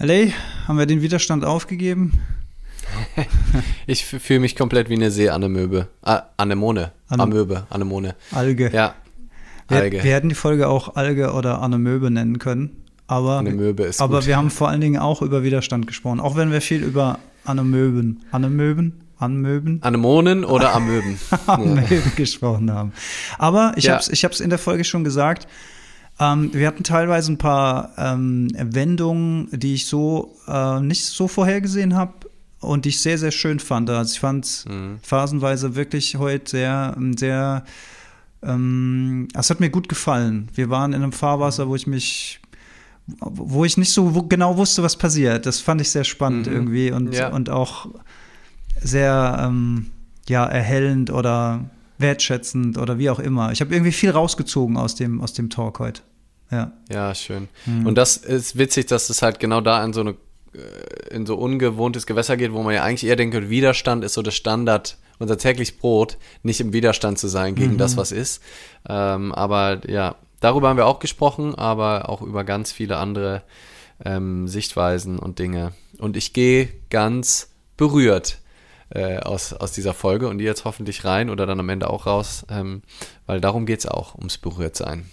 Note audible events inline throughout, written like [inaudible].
LA, haben wir den Widerstand aufgegeben? [laughs] ich fühle mich komplett wie eine Seeanemöbe. Ah, Anemone. An Amöbe, Anemone. Alge. Ja. Alge. Wir, wir hätten die Folge auch Alge oder Anemöbe nennen können. Aber, Anemöbe ist aber gut. wir haben vor allen Dingen auch über Widerstand gesprochen. Auch wenn wir viel über Anemöben, Anemöben, Anmöben? Anemonen oder Amöben? [laughs] Amöben gesprochen haben. Aber ich ja. habe es ich hab's in der Folge schon gesagt, ähm, wir hatten teilweise ein paar ähm, Wendungen, die ich so äh, nicht so vorhergesehen habe und die ich sehr, sehr schön fand. Also ich fand es mhm. phasenweise wirklich heute sehr, sehr, ähm, es hat mir gut gefallen. Wir waren in einem Fahrwasser, wo ich mich wo ich nicht so genau wusste, was passiert. Das fand ich sehr spannend mhm. irgendwie und, ja. und auch sehr ähm, ja, erhellend oder wertschätzend oder wie auch immer. Ich habe irgendwie viel rausgezogen aus dem, aus dem Talk heute. Ja. Ja, schön. Mhm. Und das ist witzig, dass es halt genau da in so eine äh, in so ungewohntes Gewässer geht, wo man ja eigentlich eher denkt, Widerstand ist so das Standard, unser tägliches Brot, nicht im Widerstand zu sein gegen mhm. das, was ist. Ähm, aber ja, darüber haben wir auch gesprochen, aber auch über ganz viele andere ähm, Sichtweisen und Dinge. Und ich gehe ganz berührt äh, aus, aus dieser Folge und ihr jetzt hoffentlich rein oder dann am Ende auch raus, ähm, weil darum geht es auch, ums Berührtsein.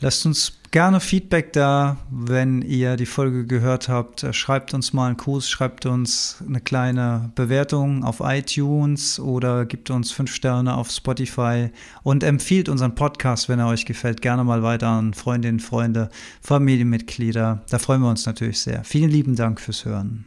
Lasst uns gerne Feedback da, wenn ihr die Folge gehört habt. Schreibt uns mal einen Kurs, schreibt uns eine kleine Bewertung auf iTunes oder gibt uns fünf Sterne auf Spotify und empfiehlt unseren Podcast, wenn er euch gefällt, gerne mal weiter an Freundinnen, Freunde, Familienmitglieder. Da freuen wir uns natürlich sehr. Vielen lieben Dank fürs Hören.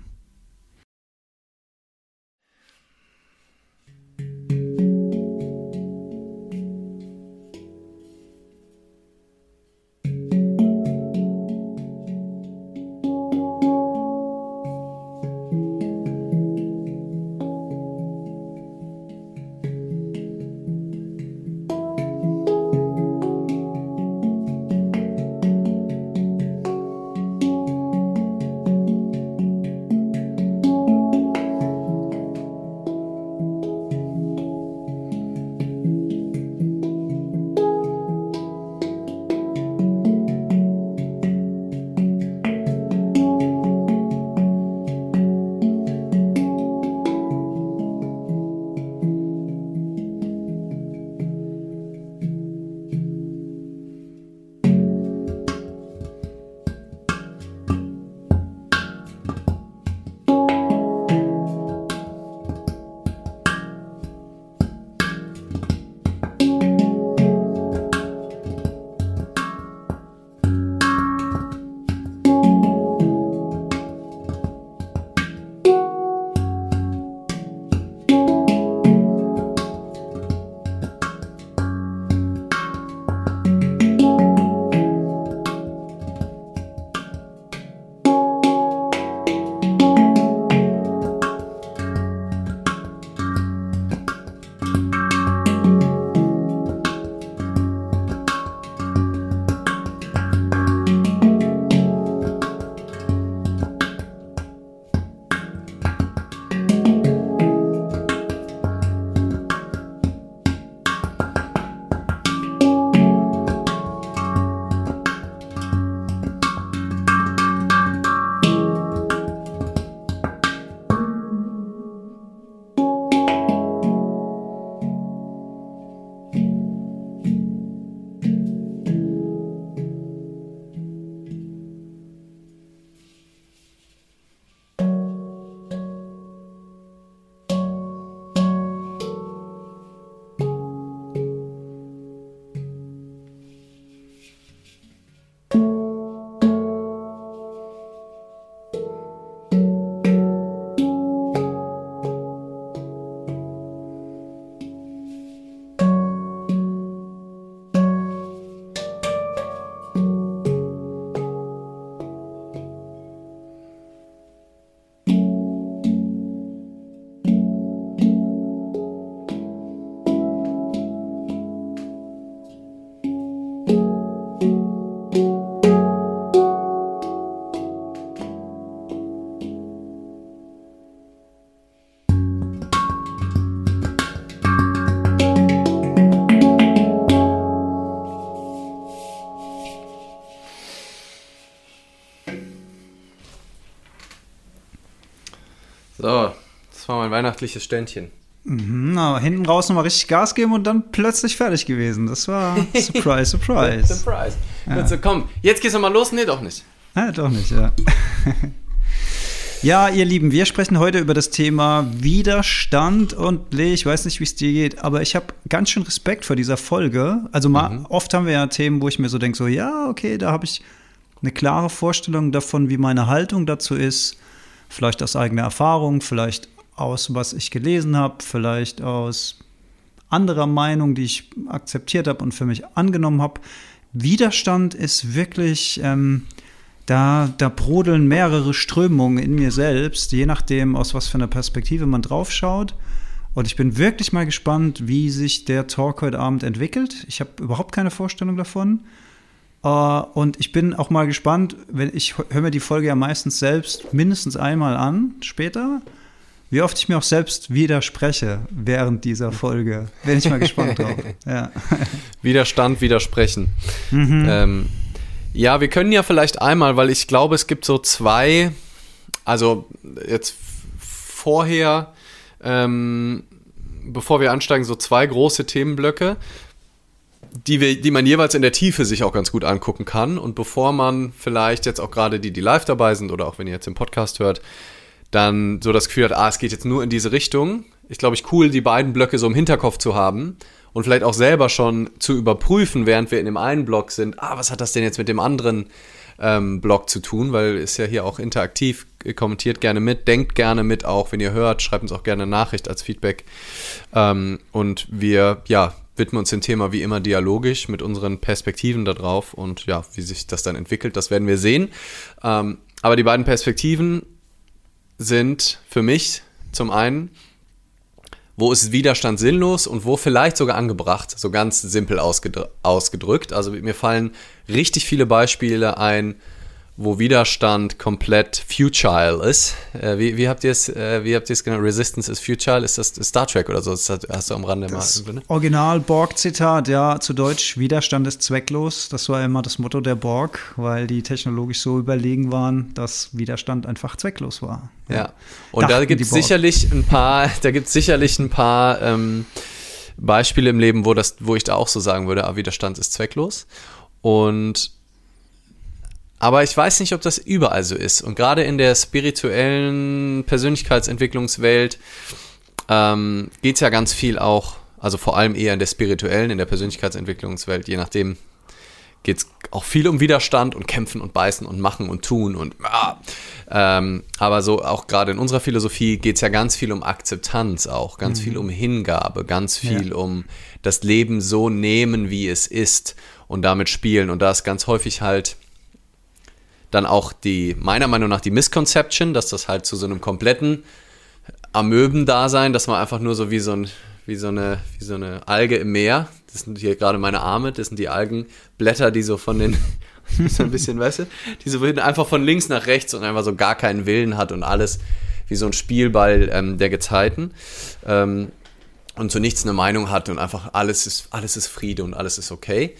So, das war mein weihnachtliches Ständchen. Mhm, aber hinten raus nochmal richtig Gas geben und dann plötzlich fertig gewesen. Das war [laughs] Surprise, Surprise. Surprise. Ja. Also, komm, jetzt geht's nochmal los? Nee, doch nicht. Ah, doch nicht, ja. [laughs] ja, ihr Lieben, wir sprechen heute über das Thema Widerstand und Lee, ich weiß nicht, wie es dir geht, aber ich habe ganz schön Respekt vor dieser Folge. Also mal, mhm. oft haben wir ja Themen, wo ich mir so denke, so, ja, okay, da habe ich eine klare Vorstellung davon, wie meine Haltung dazu ist. Vielleicht aus eigener Erfahrung, vielleicht aus was ich gelesen habe, vielleicht aus anderer Meinung, die ich akzeptiert habe und für mich angenommen habe. Widerstand ist wirklich, ähm, da, da brodeln mehrere Strömungen in mir selbst, je nachdem, aus was für einer Perspektive man draufschaut. Und ich bin wirklich mal gespannt, wie sich der Talk heute Abend entwickelt. Ich habe überhaupt keine Vorstellung davon. Uh, und ich bin auch mal gespannt, wenn ich höre mir die Folge ja meistens selbst mindestens einmal an später wie oft ich mir auch selbst widerspreche während dieser Folge. Bin ich mal gespannt drauf. [laughs] Ja. Widerstand, widersprechen. Mhm. Ähm, ja, wir können ja vielleicht einmal, weil ich glaube, es gibt so zwei, also jetzt vorher, ähm, bevor wir ansteigen, so zwei große Themenblöcke, die, wir, die man jeweils in der Tiefe sich auch ganz gut angucken kann. Und bevor man vielleicht jetzt auch gerade die, die live dabei sind oder auch wenn ihr jetzt den Podcast hört, dann so das Gefühl hat, ah, es geht jetzt nur in diese Richtung. Ist, glaube ich, cool, die beiden Blöcke so im Hinterkopf zu haben und vielleicht auch selber schon zu überprüfen, während wir in dem einen Block sind, ah, was hat das denn jetzt mit dem anderen ähm, Blog zu tun, weil ist ja hier auch interaktiv, kommentiert gerne mit, denkt gerne mit auch, wenn ihr hört, schreibt uns auch gerne eine Nachricht als Feedback. Ähm, und wir, ja, widmen uns dem Thema wie immer dialogisch mit unseren Perspektiven darauf und ja, wie sich das dann entwickelt, das werden wir sehen. Ähm, aber die beiden Perspektiven sind für mich zum einen, wo ist Widerstand sinnlos und wo vielleicht sogar angebracht, so ganz simpel ausgedrückt. Also mir fallen richtig viele Beispiele ein, wo Widerstand komplett futile ist. Äh, wie, wie, habt ihr es, äh, wie habt ihr es genannt? Resistance is futile? Ist das Star Trek oder so? Das hast du am Rande das mal. Ne? Original Borg-Zitat, ja, zu Deutsch: Widerstand ist zwecklos. Das war immer das Motto der Borg, weil die technologisch so überlegen waren, dass Widerstand einfach zwecklos war. Ja, ja. und Dachten da gibt es sicherlich ein paar, da gibt es sicherlich ein paar ähm, Beispiele im Leben, wo, das, wo ich da auch so sagen würde, ah, Widerstand ist zwecklos. Und aber ich weiß nicht, ob das überall so ist. Und gerade in der spirituellen Persönlichkeitsentwicklungswelt ähm, geht es ja ganz viel auch, also vor allem eher in der spirituellen, in der Persönlichkeitsentwicklungswelt, je nachdem, geht es auch viel um Widerstand und Kämpfen und Beißen und Machen und Tun und ah. ähm, aber so auch gerade in unserer Philosophie geht es ja ganz viel um Akzeptanz auch, ganz mhm. viel um Hingabe, ganz viel ja. um das Leben so nehmen, wie es ist und damit spielen. Und da ist ganz häufig halt dann auch die, meiner Meinung nach, die Misconception, dass das halt zu so einem kompletten Amöben-Dasein, dass man einfach nur so wie so, ein, wie, so eine, wie so eine Alge im Meer, das sind hier gerade meine Arme, das sind die Algenblätter, die so von den, [laughs] so ein bisschen, weißt du, die so einfach von links nach rechts und einfach so gar keinen Willen hat und alles wie so ein Spielball ähm, der Gezeiten. Ähm, und zu nichts eine Meinung hat und einfach alles ist, alles ist Friede und alles ist okay.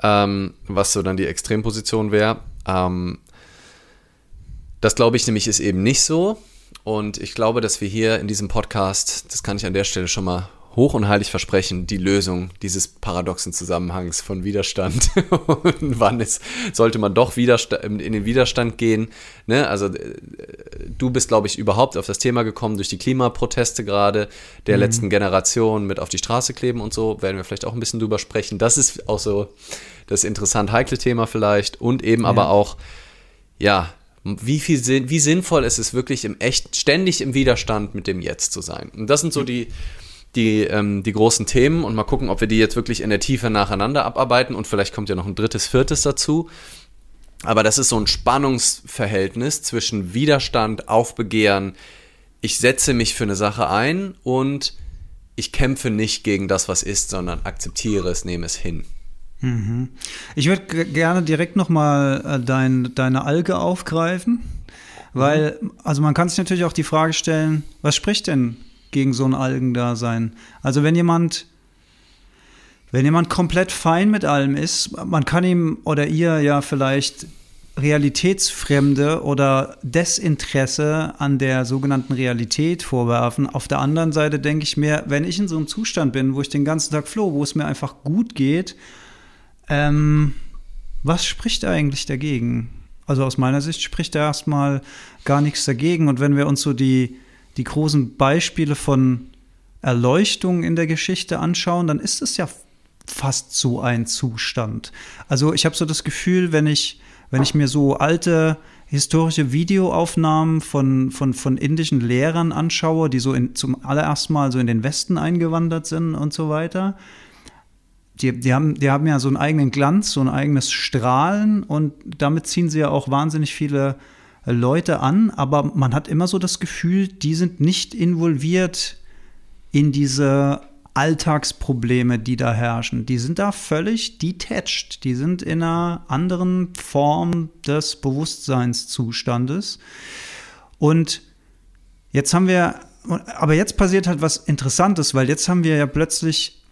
Ähm, was so dann die Extremposition wäre. Ähm, das glaube ich nämlich ist eben nicht so. Und ich glaube, dass wir hier in diesem Podcast, das kann ich an der Stelle schon mal hoch und heilig versprechen, die Lösung dieses paradoxen Zusammenhangs von Widerstand [laughs] und wann ist, sollte man doch in den Widerstand gehen. Ne? Also äh, du bist, glaube ich, überhaupt auf das Thema gekommen durch die Klimaproteste gerade der mhm. letzten Generation mit auf die Straße kleben und so, werden wir vielleicht auch ein bisschen drüber sprechen. Das ist auch so das interessant heikle Thema vielleicht und eben ja. aber auch, ja, wie viel wie sinnvoll ist es wirklich im echt ständig im Widerstand mit dem Jetzt zu sein. Und das sind so die die, ähm, die großen Themen und mal gucken, ob wir die jetzt wirklich in der Tiefe nacheinander abarbeiten und vielleicht kommt ja noch ein drittes, viertes dazu. Aber das ist so ein Spannungsverhältnis zwischen Widerstand, Aufbegehren, ich setze mich für eine Sache ein und ich kämpfe nicht gegen das, was ist, sondern akzeptiere es, nehme es hin. Mhm. Ich würde gerne direkt nochmal äh, dein, deine Alge aufgreifen, weil, mhm. also man kann sich natürlich auch die Frage stellen, was spricht denn gegen so ein Algendasein? Also wenn jemand, wenn jemand komplett fein mit allem ist, man kann ihm oder ihr ja vielleicht Realitätsfremde oder Desinteresse an der sogenannten Realität vorwerfen. Auf der anderen Seite denke ich mir, wenn ich in so einem Zustand bin, wo ich den ganzen Tag floh, wo es mir einfach gut geht, ähm, was spricht eigentlich dagegen? Also aus meiner Sicht spricht da erstmal gar nichts dagegen. Und wenn wir uns so die, die großen Beispiele von Erleuchtung in der Geschichte anschauen, dann ist es ja fast so ein Zustand. Also ich habe so das Gefühl, wenn ich wenn ich mir so alte historische Videoaufnahmen von, von, von indischen Lehrern anschaue, die so in, zum allerersten Mal so in den Westen eingewandert sind und so weiter, die, die, haben, die haben ja so einen eigenen Glanz, so ein eigenes Strahlen und damit ziehen sie ja auch wahnsinnig viele Leute an, aber man hat immer so das Gefühl, die sind nicht involviert in diese Alltagsprobleme, die da herrschen, die sind da völlig detached. Die sind in einer anderen Form des Bewusstseinszustandes. Und jetzt haben wir, aber jetzt passiert halt was Interessantes, weil jetzt haben wir ja plötzlich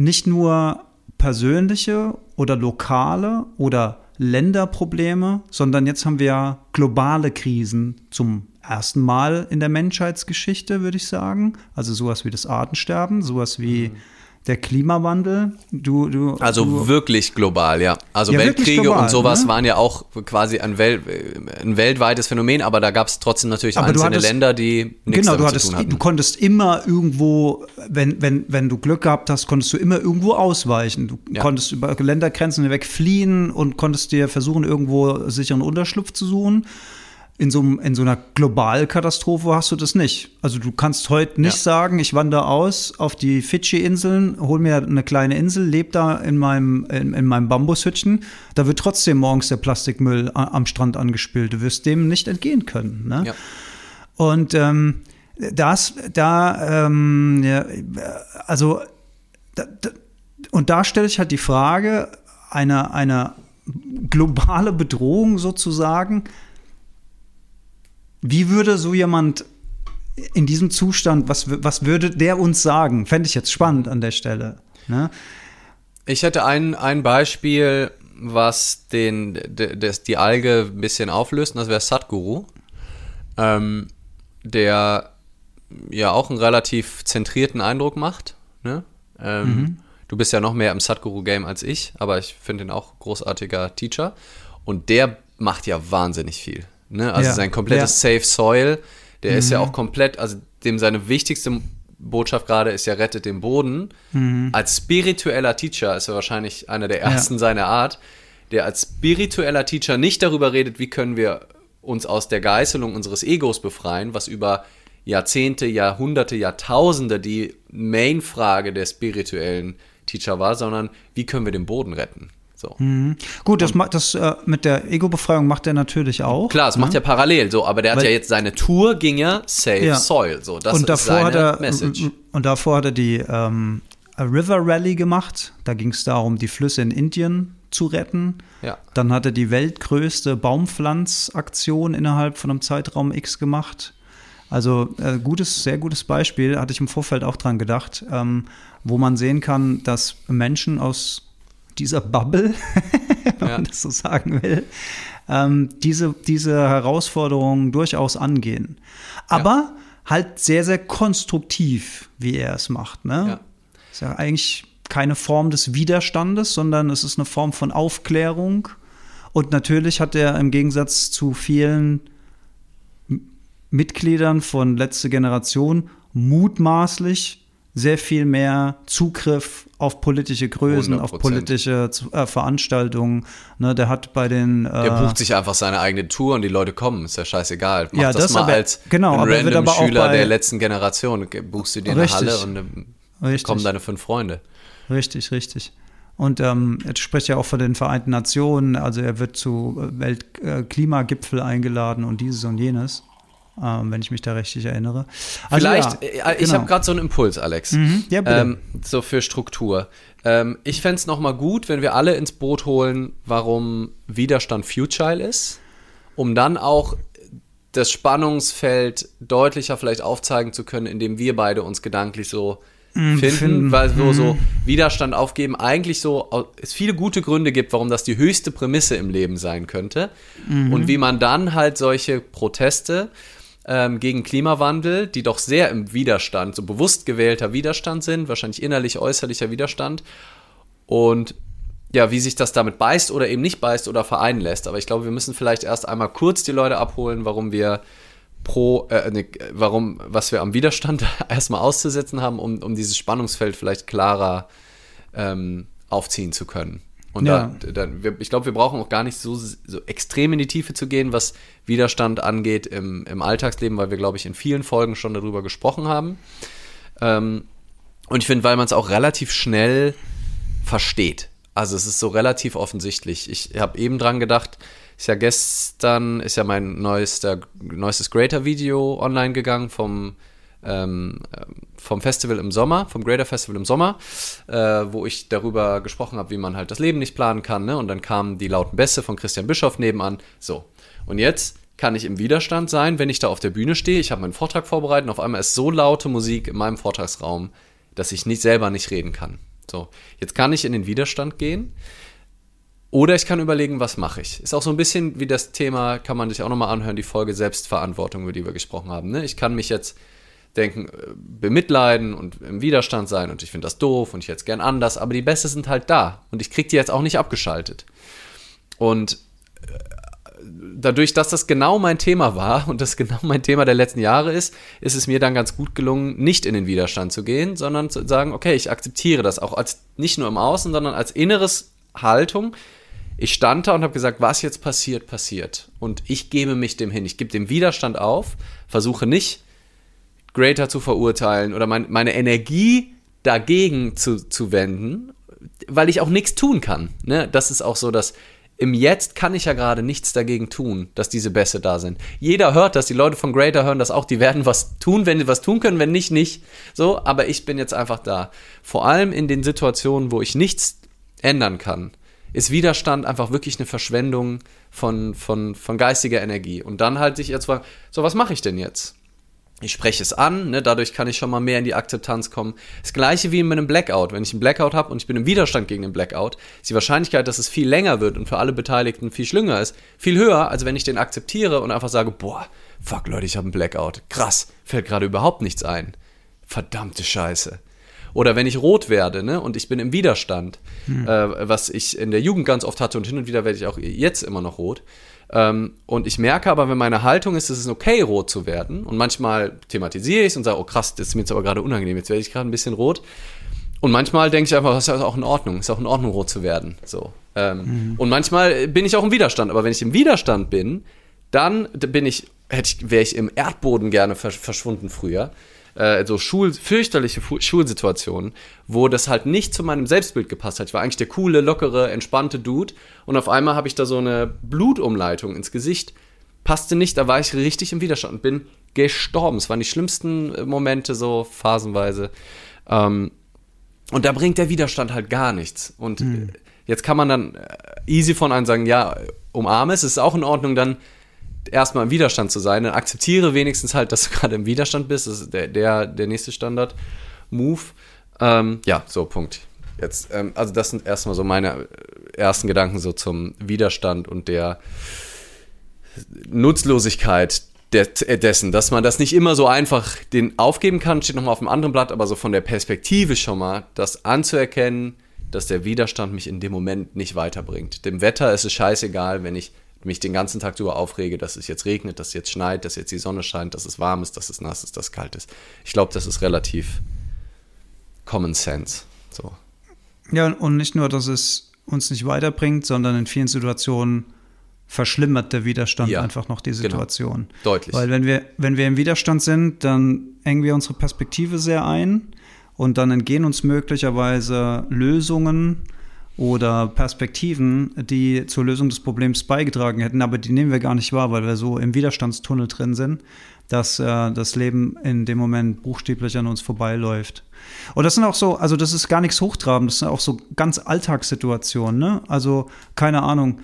nicht nur persönliche oder lokale oder Länderprobleme, sondern jetzt haben wir globale Krisen zum ersten Mal in der Menschheitsgeschichte, würde ich sagen. Also sowas wie das Artensterben, sowas wie mhm. Der Klimawandel. Du, du, also du, wirklich global, ja. Also ja, Weltkriege global, und sowas ne? waren ja auch quasi ein, Wel ein weltweites Phänomen, aber da gab es trotzdem natürlich aber einzelne hattest, Länder, die nichts genau, damit hattest, zu tun hatten. Du konntest immer irgendwo, wenn, wenn, wenn du Glück gehabt hast, konntest du immer irgendwo ausweichen. Du ja. konntest über Ländergrenzen hinweg fliehen und konntest dir versuchen, irgendwo sicheren Unterschlupf zu suchen in so, in so einer Globalkatastrophe hast du das nicht. Also du kannst heute nicht ja. sagen, ich wandere aus auf die Fidschi-Inseln, hol mir eine kleine Insel, lebe da in meinem, in, in meinem Bambushütchen. Da wird trotzdem morgens der Plastikmüll am Strand angespült. Du wirst dem nicht entgehen können. Ne? Ja. Und ähm, das, da, ähm, ja, also, da, da, und da stelle ich halt die Frage, eine, eine globale Bedrohung sozusagen, wie würde so jemand in diesem Zustand, was, was würde der uns sagen? Fände ich jetzt spannend an der Stelle. Ne? Ich hätte ein, ein Beispiel, was den, des, die Alge ein bisschen auflöst, und das wäre Sadhguru, ähm, der ja auch einen relativ zentrierten Eindruck macht. Ne? Ähm, mhm. Du bist ja noch mehr im Sadhguru-Game als ich, aber ich finde ihn auch großartiger Teacher. Und der macht ja wahnsinnig viel. Ne? Also ja. sein komplettes ja. Safe Soil, der mhm. ist ja mhm. auch komplett, also dem seine wichtigste Botschaft gerade ist ja rettet den Boden. Mhm. Als spiritueller Teacher ist er wahrscheinlich einer der ersten ja. seiner Art, der als spiritueller Teacher nicht darüber redet, wie können wir uns aus der Geißelung unseres Egos befreien, was über Jahrzehnte, Jahrhunderte, Jahrtausende die Main-Frage der spirituellen Teacher war, sondern wie können wir den Boden retten? So. Mhm. Gut, das, macht das äh, mit der Ego-Befreiung macht er natürlich auch. Klar, das ne? macht er parallel so, aber der Weil, hat ja jetzt seine Tour ging ja Save ja. Soil. So, das und davor hat er, Message. Und davor hat er die ähm, River Rally gemacht. Da ging es darum, die Flüsse in Indien zu retten. Ja. Dann hat er die weltgrößte Baumpflanzaktion innerhalb von einem Zeitraum X gemacht. Also äh, gutes, sehr gutes Beispiel, hatte ich im Vorfeld auch dran gedacht, ähm, wo man sehen kann, dass Menschen aus dieser Bubble, [laughs] wenn ja. man das so sagen will, ähm, diese, diese Herausforderungen durchaus angehen. Aber ja. halt sehr, sehr konstruktiv, wie er es macht. Ne? Ja. Ist ja eigentlich keine Form des Widerstandes, sondern es ist eine Form von Aufklärung. Und natürlich hat er im Gegensatz zu vielen Mitgliedern von letzte Generation mutmaßlich sehr viel mehr Zugriff auf politische Größen, 100%. auf politische äh, Veranstaltungen. Ne, der hat bei den. Äh, der bucht sich einfach seine eigene Tour und die Leute kommen, ist ja scheißegal. Mach ja, das, das mal aber, als genau, ein aber random aber Schüler bei, der letzten Generation. Buchst du dir eine Halle und dann kommen deine fünf Freunde. Richtig, richtig. Und ähm, er spricht ja auch von den Vereinten Nationen, also er wird zu Weltklimagipfel äh, eingeladen und dieses und jenes ähm, wenn ich mich da richtig erinnere. Also, Vielleicht, ja, äh, ich genau. habe gerade so einen Impuls, Alex. Mhm. Ja, bitte. Ähm, so für Struktur. Ähm, ich fände es nochmal gut, wenn wir alle ins Boot holen, warum Widerstand Futile ist, um dann auch das Spannungsfeld deutlicher vielleicht aufzeigen zu können, indem wir beide uns gedanklich so mm, finden, finden, weil so, so mm. Widerstand aufgeben eigentlich so es viele gute Gründe gibt, warum das die höchste Prämisse im Leben sein könnte. Mhm. Und wie man dann halt solche Proteste ähm, gegen Klimawandel, die doch sehr im Widerstand, so bewusst gewählter Widerstand sind, wahrscheinlich innerlich äußerlicher Widerstand. Und ja, wie sich das damit beißt oder eben nicht beißt oder vereinen lässt. Aber ich glaube, wir müssen vielleicht erst einmal kurz die Leute abholen, warum wir pro, äh, ne, warum, was wir am Widerstand [laughs] erstmal auszusetzen haben, um, um dieses Spannungsfeld vielleicht klarer ähm, aufziehen zu können. Und ja. da, da wir, ich glaube, wir brauchen auch gar nicht so, so extrem in die Tiefe zu gehen, was Widerstand angeht im, im Alltagsleben, weil wir, glaube ich, in vielen Folgen schon darüber gesprochen haben. Ähm, und ich finde, weil man es auch relativ schnell versteht. Also es ist so relativ offensichtlich. Ich habe eben dran gedacht, ist ja gestern, ist ja mein neuester, neuestes Greater-Video online gegangen vom ähm, vom Festival im Sommer, vom Greater Festival im Sommer, äh, wo ich darüber gesprochen habe, wie man halt das Leben nicht planen kann. Ne? Und dann kamen die lauten Bässe von Christian Bischoff nebenan. So. Und jetzt kann ich im Widerstand sein, wenn ich da auf der Bühne stehe. Ich habe meinen Vortrag vorbereitet und auf einmal ist so laute Musik in meinem Vortragsraum, dass ich nicht selber nicht reden kann. So, jetzt kann ich in den Widerstand gehen. Oder ich kann überlegen, was mache ich. Ist auch so ein bisschen wie das Thema, kann man sich auch nochmal anhören, die Folge Selbstverantwortung, über die wir gesprochen haben. Ne? Ich kann mich jetzt denken, äh, bemitleiden und im Widerstand sein und ich finde das doof und ich hätte es gern anders, aber die Bässe sind halt da und ich kriege die jetzt auch nicht abgeschaltet. Und äh, dadurch, dass das genau mein Thema war [laughs] und das genau mein Thema der letzten Jahre ist, ist es mir dann ganz gut gelungen, nicht in den Widerstand zu gehen, sondern zu sagen, okay, ich akzeptiere das auch als nicht nur im Außen, sondern als inneres Haltung. Ich stand da und habe gesagt, was jetzt passiert, passiert. Und ich gebe mich dem hin. Ich gebe dem Widerstand auf, versuche nicht Greater zu verurteilen oder mein, meine Energie dagegen zu, zu wenden, weil ich auch nichts tun kann. Ne? Das ist auch so, dass im Jetzt kann ich ja gerade nichts dagegen tun, dass diese Bässe da sind. Jeder hört das, die Leute von Greater hören das auch, die werden was tun, wenn sie was tun können, wenn nicht, nicht. So, aber ich bin jetzt einfach da. Vor allem in den Situationen, wo ich nichts ändern kann, ist Widerstand einfach wirklich eine Verschwendung von, von, von geistiger Energie. Und dann halt sich jetzt fragen, so, was mache ich denn jetzt? Ich spreche es an, ne, dadurch kann ich schon mal mehr in die Akzeptanz kommen. Das gleiche wie mit einem Blackout. Wenn ich einen Blackout habe und ich bin im Widerstand gegen den Blackout, ist die Wahrscheinlichkeit, dass es viel länger wird und für alle Beteiligten viel schlimmer ist, viel höher, als wenn ich den akzeptiere und einfach sage, boah, fuck Leute, ich habe einen Blackout. Krass, fällt gerade überhaupt nichts ein. Verdammte Scheiße. Oder wenn ich rot werde, ne, und ich bin im Widerstand, hm. äh, was ich in der Jugend ganz oft hatte und hin und wieder werde ich auch jetzt immer noch rot, ähm, und ich merke aber, wenn meine Haltung ist, es ist okay, rot zu werden. Und manchmal thematisiere ich es und sage, oh krass, das ist mir jetzt aber gerade unangenehm, jetzt werde ich gerade ein bisschen rot. Und manchmal denke ich einfach, das ist auch in Ordnung, ist auch in Ordnung, rot zu werden. So. Ähm, mhm. Und manchmal bin ich auch im Widerstand. Aber wenn ich im Widerstand bin, dann bin ich, hätte ich, wäre ich im Erdboden gerne verschwunden früher äh, so Schul fürchterliche Fu Schulsituationen, wo das halt nicht zu meinem Selbstbild gepasst hat. Ich war eigentlich der coole, lockere, entspannte Dude und auf einmal habe ich da so eine Blutumleitung ins Gesicht. Passte nicht, da war ich richtig im Widerstand und bin gestorben. Es waren die schlimmsten äh, Momente, so phasenweise. Ähm, und da bringt der Widerstand halt gar nichts. Und mhm. jetzt kann man dann äh, easy von einem sagen, ja, umarme es, ist auch in Ordnung, dann erstmal im Widerstand zu sein, dann akzeptiere wenigstens halt, dass du [laughs] gerade im Widerstand bist. Das ist der, der, der nächste Standard-Move. Ähm, ja, so, Punkt. Jetzt, ähm, also das sind erstmal so meine ersten Gedanken so zum Widerstand und der Nutzlosigkeit dessen, dass man das nicht immer so einfach den aufgeben kann, steht nochmal auf einem anderen Blatt, aber so von der Perspektive schon mal, das anzuerkennen, dass der Widerstand mich in dem Moment nicht weiterbringt. Dem Wetter ist es scheißegal, wenn ich mich den ganzen Tag darüber aufrege, dass es jetzt regnet, dass es jetzt schneit, dass jetzt die Sonne scheint, dass es warm ist, dass es nass ist, dass es kalt ist. Ich glaube, das ist relativ Common Sense. So. Ja, und nicht nur, dass es uns nicht weiterbringt, sondern in vielen Situationen verschlimmert der Widerstand ja, einfach noch die genau. Situation. Genau. Deutlich. Weil wenn wir, wenn wir im Widerstand sind, dann engen wir unsere Perspektive sehr ein und dann entgehen uns möglicherweise Lösungen, oder Perspektiven, die zur Lösung des Problems beigetragen hätten, aber die nehmen wir gar nicht wahr, weil wir so im Widerstandstunnel drin sind, dass äh, das Leben in dem Moment buchstäblich an uns vorbeiläuft. Und das sind auch so, also das ist gar nichts Hochtrabendes, das sind auch so ganz Alltagssituationen, ne? Also keine Ahnung,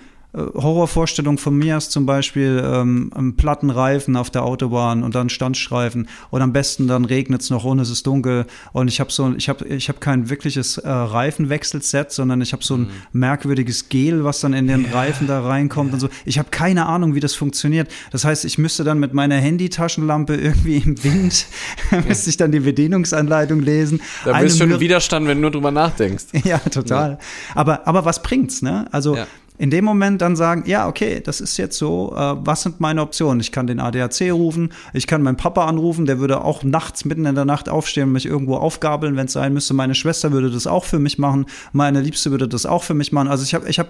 Horrorvorstellung von mir ist zum Beispiel ähm, platten Reifen auf der Autobahn und dann Standstreifen und am besten dann regnet es noch und es ist dunkel und ich habe so, ich habe ich hab kein wirkliches äh, Reifenwechselset, sondern ich habe so ein mhm. merkwürdiges Gel, was dann in den ja. Reifen da reinkommt ja. und so. Ich habe keine Ahnung, wie das funktioniert. Das heißt, ich müsste dann mit meiner Handytaschenlampe irgendwie im Wind, [laughs] müsste ich dann die Bedienungsanleitung lesen. Da bist du schon im Widerstand, wenn du nur drüber nachdenkst. [laughs] ja, total. Aber, aber was bringt's, ne? Also in dem Moment dann sagen, ja, okay, das ist jetzt so, äh, was sind meine Optionen? Ich kann den ADAC rufen, ich kann meinen Papa anrufen, der würde auch nachts, mitten in der Nacht aufstehen und mich irgendwo aufgabeln, wenn es sein müsste. Meine Schwester würde das auch für mich machen, meine Liebste würde das auch für mich machen. Also ich habe, ich habe,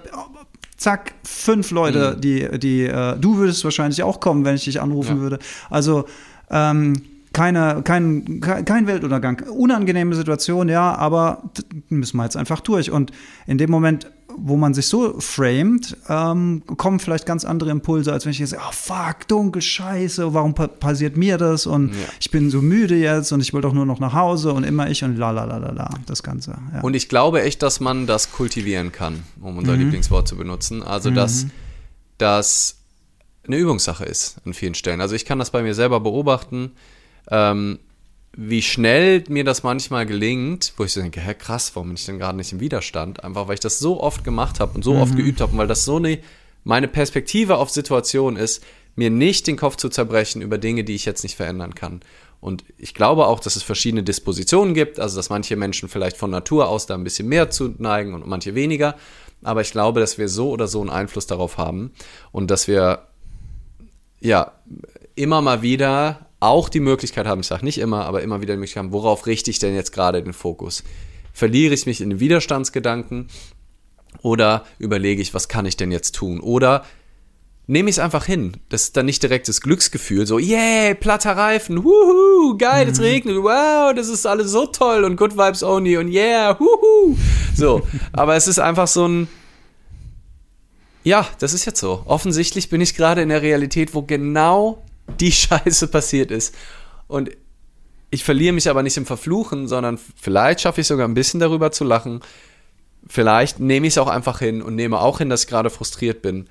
zack, fünf Leute, mhm. die, die, äh, du würdest wahrscheinlich auch kommen, wenn ich dich anrufen ja. würde. Also, ähm, keine, kein, kein Weltuntergang. Unangenehme Situation, ja, aber müssen wir jetzt einfach durch. Und in dem Moment wo man sich so framet, ähm, kommen vielleicht ganz andere Impulse, als wenn ich jetzt sage, oh fuck, dunkel, scheiße, warum pa passiert mir das? Und ja. ich bin so müde jetzt und ich will doch nur noch nach Hause und immer ich und la la la la la, das Ganze. Ja. Und ich glaube echt, dass man das kultivieren kann, um unser mhm. Lieblingswort zu benutzen. Also, dass mhm. das eine Übungssache ist an vielen Stellen. Also ich kann das bei mir selber beobachten. Ähm, wie schnell mir das manchmal gelingt, wo ich so denke, hä, krass, warum bin ich denn gerade nicht im Widerstand? Einfach weil ich das so oft gemacht habe und so mhm. oft geübt habe und weil das so eine, meine Perspektive auf Situationen ist, mir nicht den Kopf zu zerbrechen über Dinge, die ich jetzt nicht verändern kann. Und ich glaube auch, dass es verschiedene Dispositionen gibt, also dass manche Menschen vielleicht von Natur aus da ein bisschen mehr zu neigen und manche weniger. Aber ich glaube, dass wir so oder so einen Einfluss darauf haben und dass wir ja immer mal wieder auch die Möglichkeit haben, ich sage nicht immer, aber immer wieder die Möglichkeit haben, worauf richte ich denn jetzt gerade den Fokus? Verliere ich mich in den Widerstandsgedanken oder überlege ich, was kann ich denn jetzt tun? Oder nehme ich es einfach hin. Das ist dann nicht direkt das Glücksgefühl, so, yeah, platter Reifen, wuhu, geil, mhm. es regnet, wow, das ist alles so toll und good vibes only und yeah, wuhu. So, [laughs] aber es ist einfach so ein, ja, das ist jetzt so. Offensichtlich bin ich gerade in der Realität, wo genau die [laughs] Scheiße passiert ist. Und ich verliere mich aber nicht im Verfluchen, sondern vielleicht schaffe ich sogar ein bisschen darüber zu lachen. Vielleicht nehme ich es auch einfach hin und nehme auch hin, dass ich gerade frustriert bin.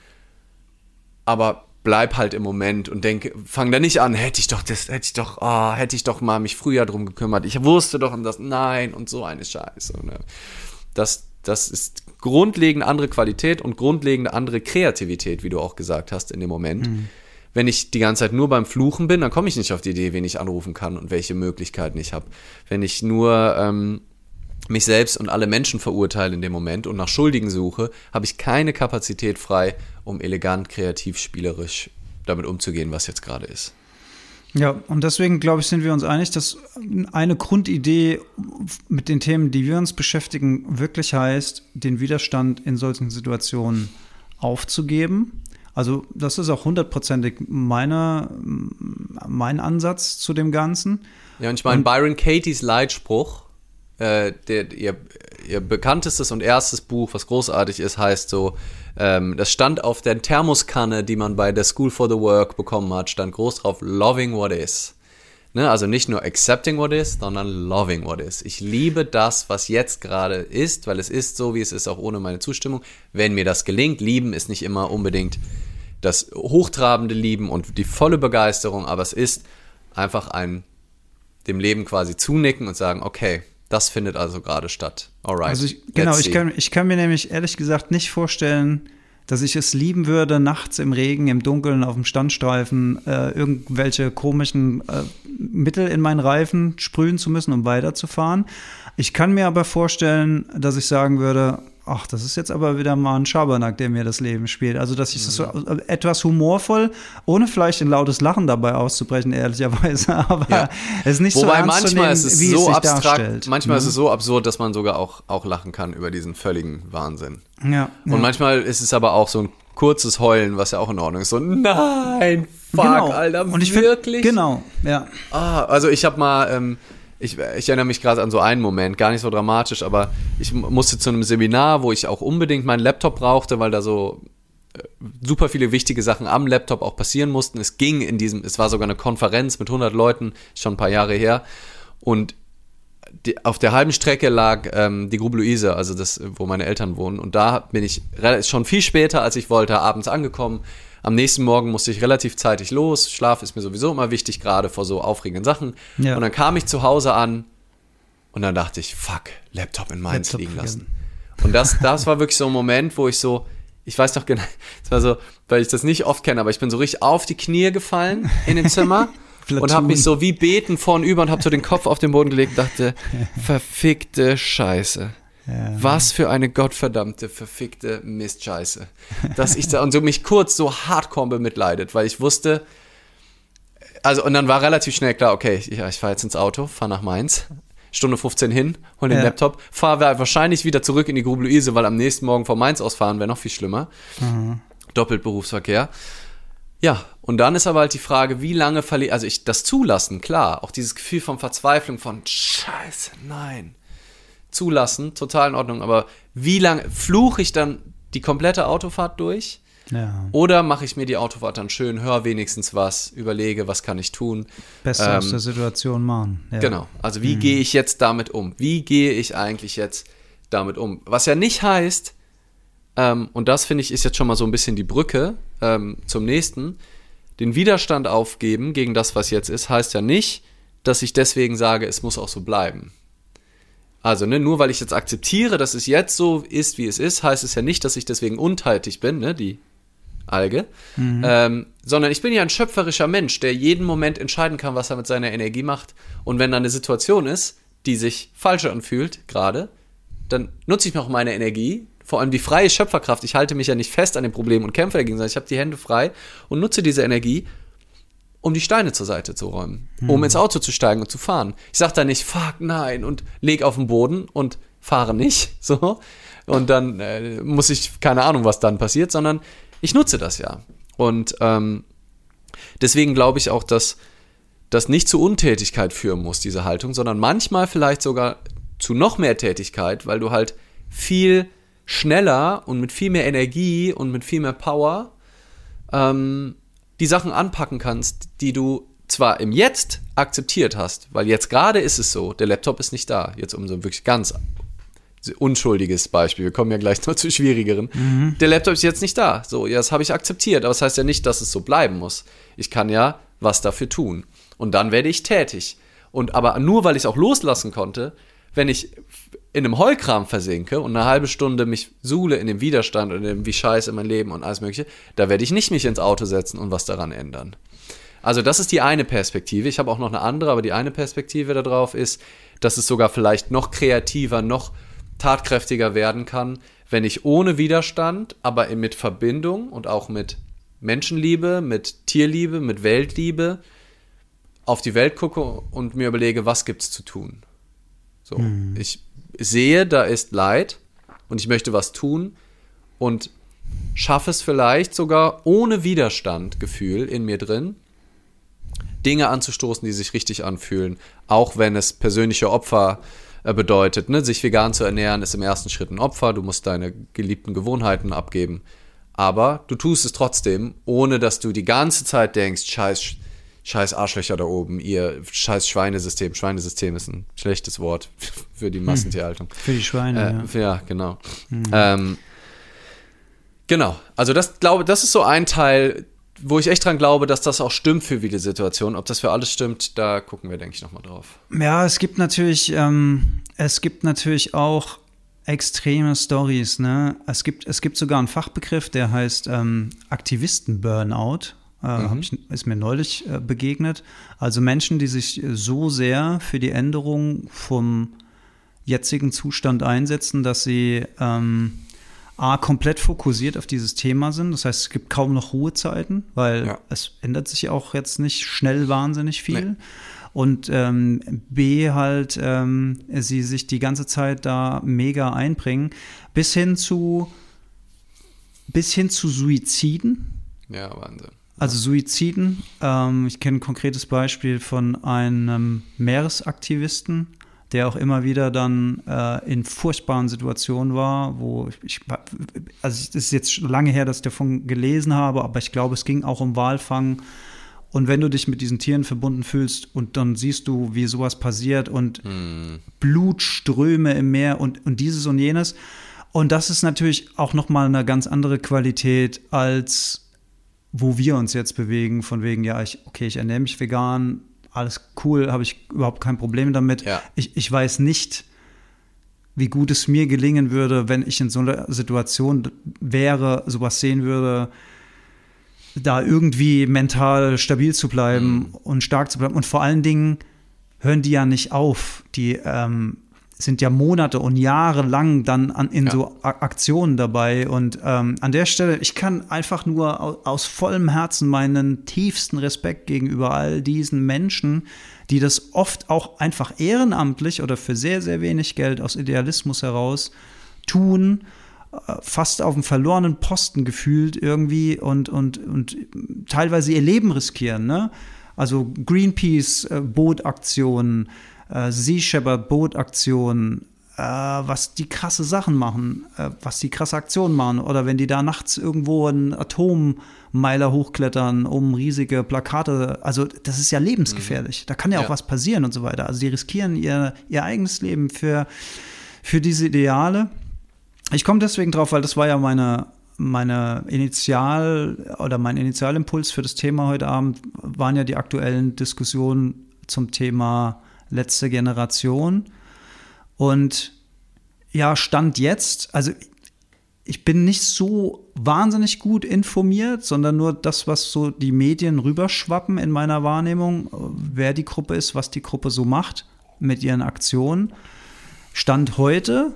Aber bleib halt im Moment und denke, fang da nicht an, hätte ich doch das, hätte ich doch, oh, hätte ich doch mal mich früher drum gekümmert. Ich wusste doch und das, nein und so eine Scheiße. Ne? Das, das ist grundlegend andere Qualität und grundlegend andere Kreativität, wie du auch gesagt hast in dem Moment. Mhm wenn ich die ganze Zeit nur beim Fluchen bin, dann komme ich nicht auf die Idee, wen ich anrufen kann und welche Möglichkeiten ich habe. Wenn ich nur ähm, mich selbst und alle Menschen verurteile in dem Moment und nach Schuldigen suche, habe ich keine Kapazität frei, um elegant, kreativ, spielerisch damit umzugehen, was jetzt gerade ist. Ja, und deswegen, glaube ich, sind wir uns einig, dass eine Grundidee mit den Themen, die wir uns beschäftigen, wirklich heißt, den Widerstand in solchen Situationen aufzugeben also das ist auch hundertprozentig mein Ansatz zu dem Ganzen. Ja, und ich meine, Byron Katie's Leitspruch, äh, der, ihr, ihr bekanntestes und erstes Buch, was großartig ist, heißt so, ähm, das stand auf der Thermoskanne, die man bei der School for the Work bekommen hat, stand groß drauf, loving what is. Ne, also nicht nur accepting what is, sondern loving what is. Ich liebe das, was jetzt gerade ist, weil es ist so, wie es ist, auch ohne meine Zustimmung. Wenn mir das gelingt, lieben ist nicht immer unbedingt das hochtrabende Lieben und die volle Begeisterung, aber es ist einfach ein dem Leben quasi zunicken und sagen, okay, das findet also gerade statt. Alright. Also ich, genau, ich kann, ich kann mir nämlich ehrlich gesagt nicht vorstellen, dass ich es lieben würde, nachts im Regen, im Dunkeln, auf dem Standstreifen äh, irgendwelche komischen äh, Mittel in meinen Reifen sprühen zu müssen, um weiterzufahren. Ich kann mir aber vorstellen, dass ich sagen würde, ach, das ist jetzt aber wieder mal ein Schabernack, der mir das Leben spielt. Also, dass ich das so äh, etwas humorvoll, ohne vielleicht ein lautes Lachen dabei auszubrechen, ehrlicherweise, [laughs] aber ja. es ist nicht Wobei so manchmal nehmen, ist es so es abstrakt, darstellt. manchmal mhm. ist es so absurd, dass man sogar auch, auch lachen kann über diesen völligen Wahnsinn. Ja. Und ja. manchmal ist es aber auch so ein kurzes Heulen, was ja auch in Ordnung ist. So, nein, fuck, genau. Alter, Und ich wirklich? Find, genau, ja. Ah, also ich habe mal, ähm, ich, ich, erinnere mich gerade an so einen Moment, gar nicht so dramatisch, aber ich musste zu einem Seminar, wo ich auch unbedingt meinen Laptop brauchte, weil da so äh, super viele wichtige Sachen am Laptop auch passieren mussten. Es ging in diesem, es war sogar eine Konferenz mit 100 Leuten, schon ein paar Jahre her. Und die, auf der halben Strecke lag ähm, die Grube Luise, also das, wo meine Eltern wohnen. Und da bin ich schon viel später, als ich wollte, abends angekommen. Am nächsten Morgen musste ich relativ zeitig los. Schlaf ist mir sowieso immer wichtig, gerade vor so aufregenden Sachen. Ja. Und dann kam ich zu Hause an und dann dachte ich, fuck, Laptop in Mainz Laptop liegen lassen. Und das, das war wirklich so ein Moment, wo ich so, ich weiß noch genau, [laughs] es war so, weil ich das nicht oft kenne, aber ich bin so richtig auf die Knie gefallen in dem Zimmer [laughs] und habe mich so wie beten vornüber und habe so den Kopf auf den Boden gelegt und dachte, [laughs] verfickte Scheiße. Ja. Was für eine gottverdammte, verfickte Mistscheiße. Dass ich da und so mich kurz so hardcore bemitleidet, weil ich wusste, also und dann war relativ schnell klar, okay, ich, ich fahre jetzt ins Auto, fahre nach Mainz, Stunde 15 hin, hol den ja. Laptop, fahre wahrscheinlich wieder zurück in die Grube Luise, weil am nächsten Morgen von Mainz ausfahren wäre noch viel schlimmer. Mhm. Doppelt Berufsverkehr. Ja, und dann ist aber halt die Frage, wie lange verliere, also ich das zulassen, klar, auch dieses Gefühl von Verzweiflung, von Scheiße, nein. Zulassen, total in Ordnung, aber wie lange fluche ich dann die komplette Autofahrt durch? Ja. Oder mache ich mir die Autofahrt dann schön, höre wenigstens was, überlege, was kann ich tun. Besser ähm, aus der Situation machen. Ja. Genau. Also wie mhm. gehe ich jetzt damit um? Wie gehe ich eigentlich jetzt damit um? Was ja nicht heißt, ähm, und das finde ich ist jetzt schon mal so ein bisschen die Brücke ähm, zum nächsten, den Widerstand aufgeben gegen das, was jetzt ist, heißt ja nicht, dass ich deswegen sage, es muss auch so bleiben. Also, ne, nur weil ich jetzt akzeptiere, dass es jetzt so ist, wie es ist, heißt es ja nicht, dass ich deswegen untätig bin, ne, die Alge, mhm. ähm, sondern ich bin ja ein schöpferischer Mensch, der jeden Moment entscheiden kann, was er mit seiner Energie macht. Und wenn da eine Situation ist, die sich falsch anfühlt, gerade, dann nutze ich noch meine Energie, vor allem die freie Schöpferkraft. Ich halte mich ja nicht fest an dem Problem und kämpfe dagegen, sondern ich habe die Hände frei und nutze diese Energie, um die Steine zur Seite zu räumen, mhm. um ins Auto zu steigen und zu fahren. Ich sage da nicht, fuck, nein, und leg auf den Boden und fahre nicht, [laughs] so. Und dann äh, muss ich, keine Ahnung, was dann passiert, sondern ich nutze das ja. Und ähm, deswegen glaube ich auch, dass das nicht zu Untätigkeit führen muss, diese Haltung, sondern manchmal vielleicht sogar zu noch mehr Tätigkeit, weil du halt viel schneller und mit viel mehr Energie und mit viel mehr Power ähm, die Sachen anpacken kannst, die du zwar im Jetzt akzeptiert hast, weil jetzt gerade ist es so, der Laptop ist nicht da, jetzt um so ein wirklich ganz unschuldiges Beispiel, wir kommen ja gleich [laughs] noch zu schwierigeren. Mhm. Der Laptop ist jetzt nicht da. So, ja, das habe ich akzeptiert, aber das heißt ja nicht, dass es so bleiben muss. Ich kann ja was dafür tun. Und dann werde ich tätig. Und aber nur weil ich es auch loslassen konnte, wenn ich in einem Heulkram versinke und eine halbe Stunde mich suhle in dem Widerstand und in dem wie scheiße mein Leben und alles mögliche, da werde ich nicht mich ins Auto setzen und was daran ändern. Also das ist die eine Perspektive. Ich habe auch noch eine andere, aber die eine Perspektive darauf ist, dass es sogar vielleicht noch kreativer, noch tatkräftiger werden kann, wenn ich ohne Widerstand, aber mit Verbindung und auch mit Menschenliebe, mit Tierliebe, mit Weltliebe auf die Welt gucke und mir überlege, was gibt es zu tun. So, mhm. ich sehe, da ist Leid und ich möchte was tun und schaffe es vielleicht sogar ohne Widerstandgefühl in mir drin, Dinge anzustoßen, die sich richtig anfühlen, auch wenn es persönliche Opfer äh, bedeutet. Ne? Sich vegan zu ernähren ist im ersten Schritt ein Opfer, du musst deine geliebten Gewohnheiten abgeben. Aber du tust es trotzdem, ohne dass du die ganze Zeit denkst, scheiß scheiß Arschlöcher da oben, ihr scheiß Schweinesystem. Schweinesystem ist ein schlechtes Wort [laughs] für die hm. Massentierhaltung. Für die Schweine, äh, ja. Ja. genau. Mhm. Ähm, genau, also das glaube, das ist so ein Teil, wo ich echt dran glaube, dass das auch stimmt für viele Situationen. Ob das für alles stimmt, da gucken wir, denke ich, nochmal drauf. Ja, es gibt natürlich, ähm, es gibt natürlich auch extreme Stories. Ne? Es gibt, es gibt sogar einen Fachbegriff, der heißt ähm, Aktivisten-Burnout. Äh, mhm. ich, ist mir neulich äh, begegnet. Also Menschen, die sich äh, so sehr für die Änderung vom jetzigen Zustand einsetzen, dass sie ähm, A, komplett fokussiert auf dieses Thema sind. Das heißt, es gibt kaum noch Ruhezeiten, weil ja. es ändert sich auch jetzt nicht schnell wahnsinnig viel. Nee. Und ähm, B, halt, ähm, sie sich die ganze Zeit da mega einbringen, bis hin zu bis hin zu Suiziden. Ja, Wahnsinn. Also Suiziden. Ähm, ich kenne ein konkretes Beispiel von einem Meeresaktivisten, der auch immer wieder dann äh, in furchtbaren Situationen war, wo ich, also es ist jetzt lange her, dass ich davon gelesen habe, aber ich glaube, es ging auch um Walfang Und wenn du dich mit diesen Tieren verbunden fühlst und dann siehst du, wie sowas passiert und hm. Blutströme im Meer und, und dieses und jenes. Und das ist natürlich auch nochmal eine ganz andere Qualität als wo wir uns jetzt bewegen, von wegen, ja, ich, okay, ich ernähre mich vegan, alles cool, habe ich überhaupt kein Problem damit. Ja. Ich, ich weiß nicht, wie gut es mir gelingen würde, wenn ich in so einer Situation wäre, sowas sehen würde, da irgendwie mental stabil zu bleiben mhm. und stark zu bleiben. Und vor allen Dingen hören die ja nicht auf. Die ähm, sind ja Monate und Jahre lang dann an, in ja. so Aktionen dabei. Und ähm, an der Stelle, ich kann einfach nur aus, aus, vollem Herzen meinen tiefsten Respekt gegenüber all diesen Menschen, die das oft auch einfach ehrenamtlich oder für sehr, sehr wenig Geld aus Idealismus heraus tun, äh, fast auf dem verlorenen Posten gefühlt irgendwie und, und, und teilweise ihr Leben riskieren. Ne? Also Greenpeace-Bootaktionen, äh, Sea Shepherd Bootaktionen, äh, was die krasse Sachen machen, äh, was die krasse Aktionen machen. Oder wenn die da nachts irgendwo einen Atommeiler hochklettern, um riesige Plakate. Also, das ist ja lebensgefährlich. Mhm. Da kann ja, ja, auch was passieren und so weiter. Also, die riskieren ihr, ihr eigenes Leben für, für diese Ideale. Ich komme deswegen drauf, weil das war ja meine, meine Initial oder mein Initialimpuls für das Thema heute Abend waren ja die aktuellen Diskussionen zum Thema letzte Generation. Und ja, Stand jetzt, also ich bin nicht so wahnsinnig gut informiert, sondern nur das, was so die Medien rüberschwappen in meiner Wahrnehmung, wer die Gruppe ist, was die Gruppe so macht mit ihren Aktionen. Stand heute,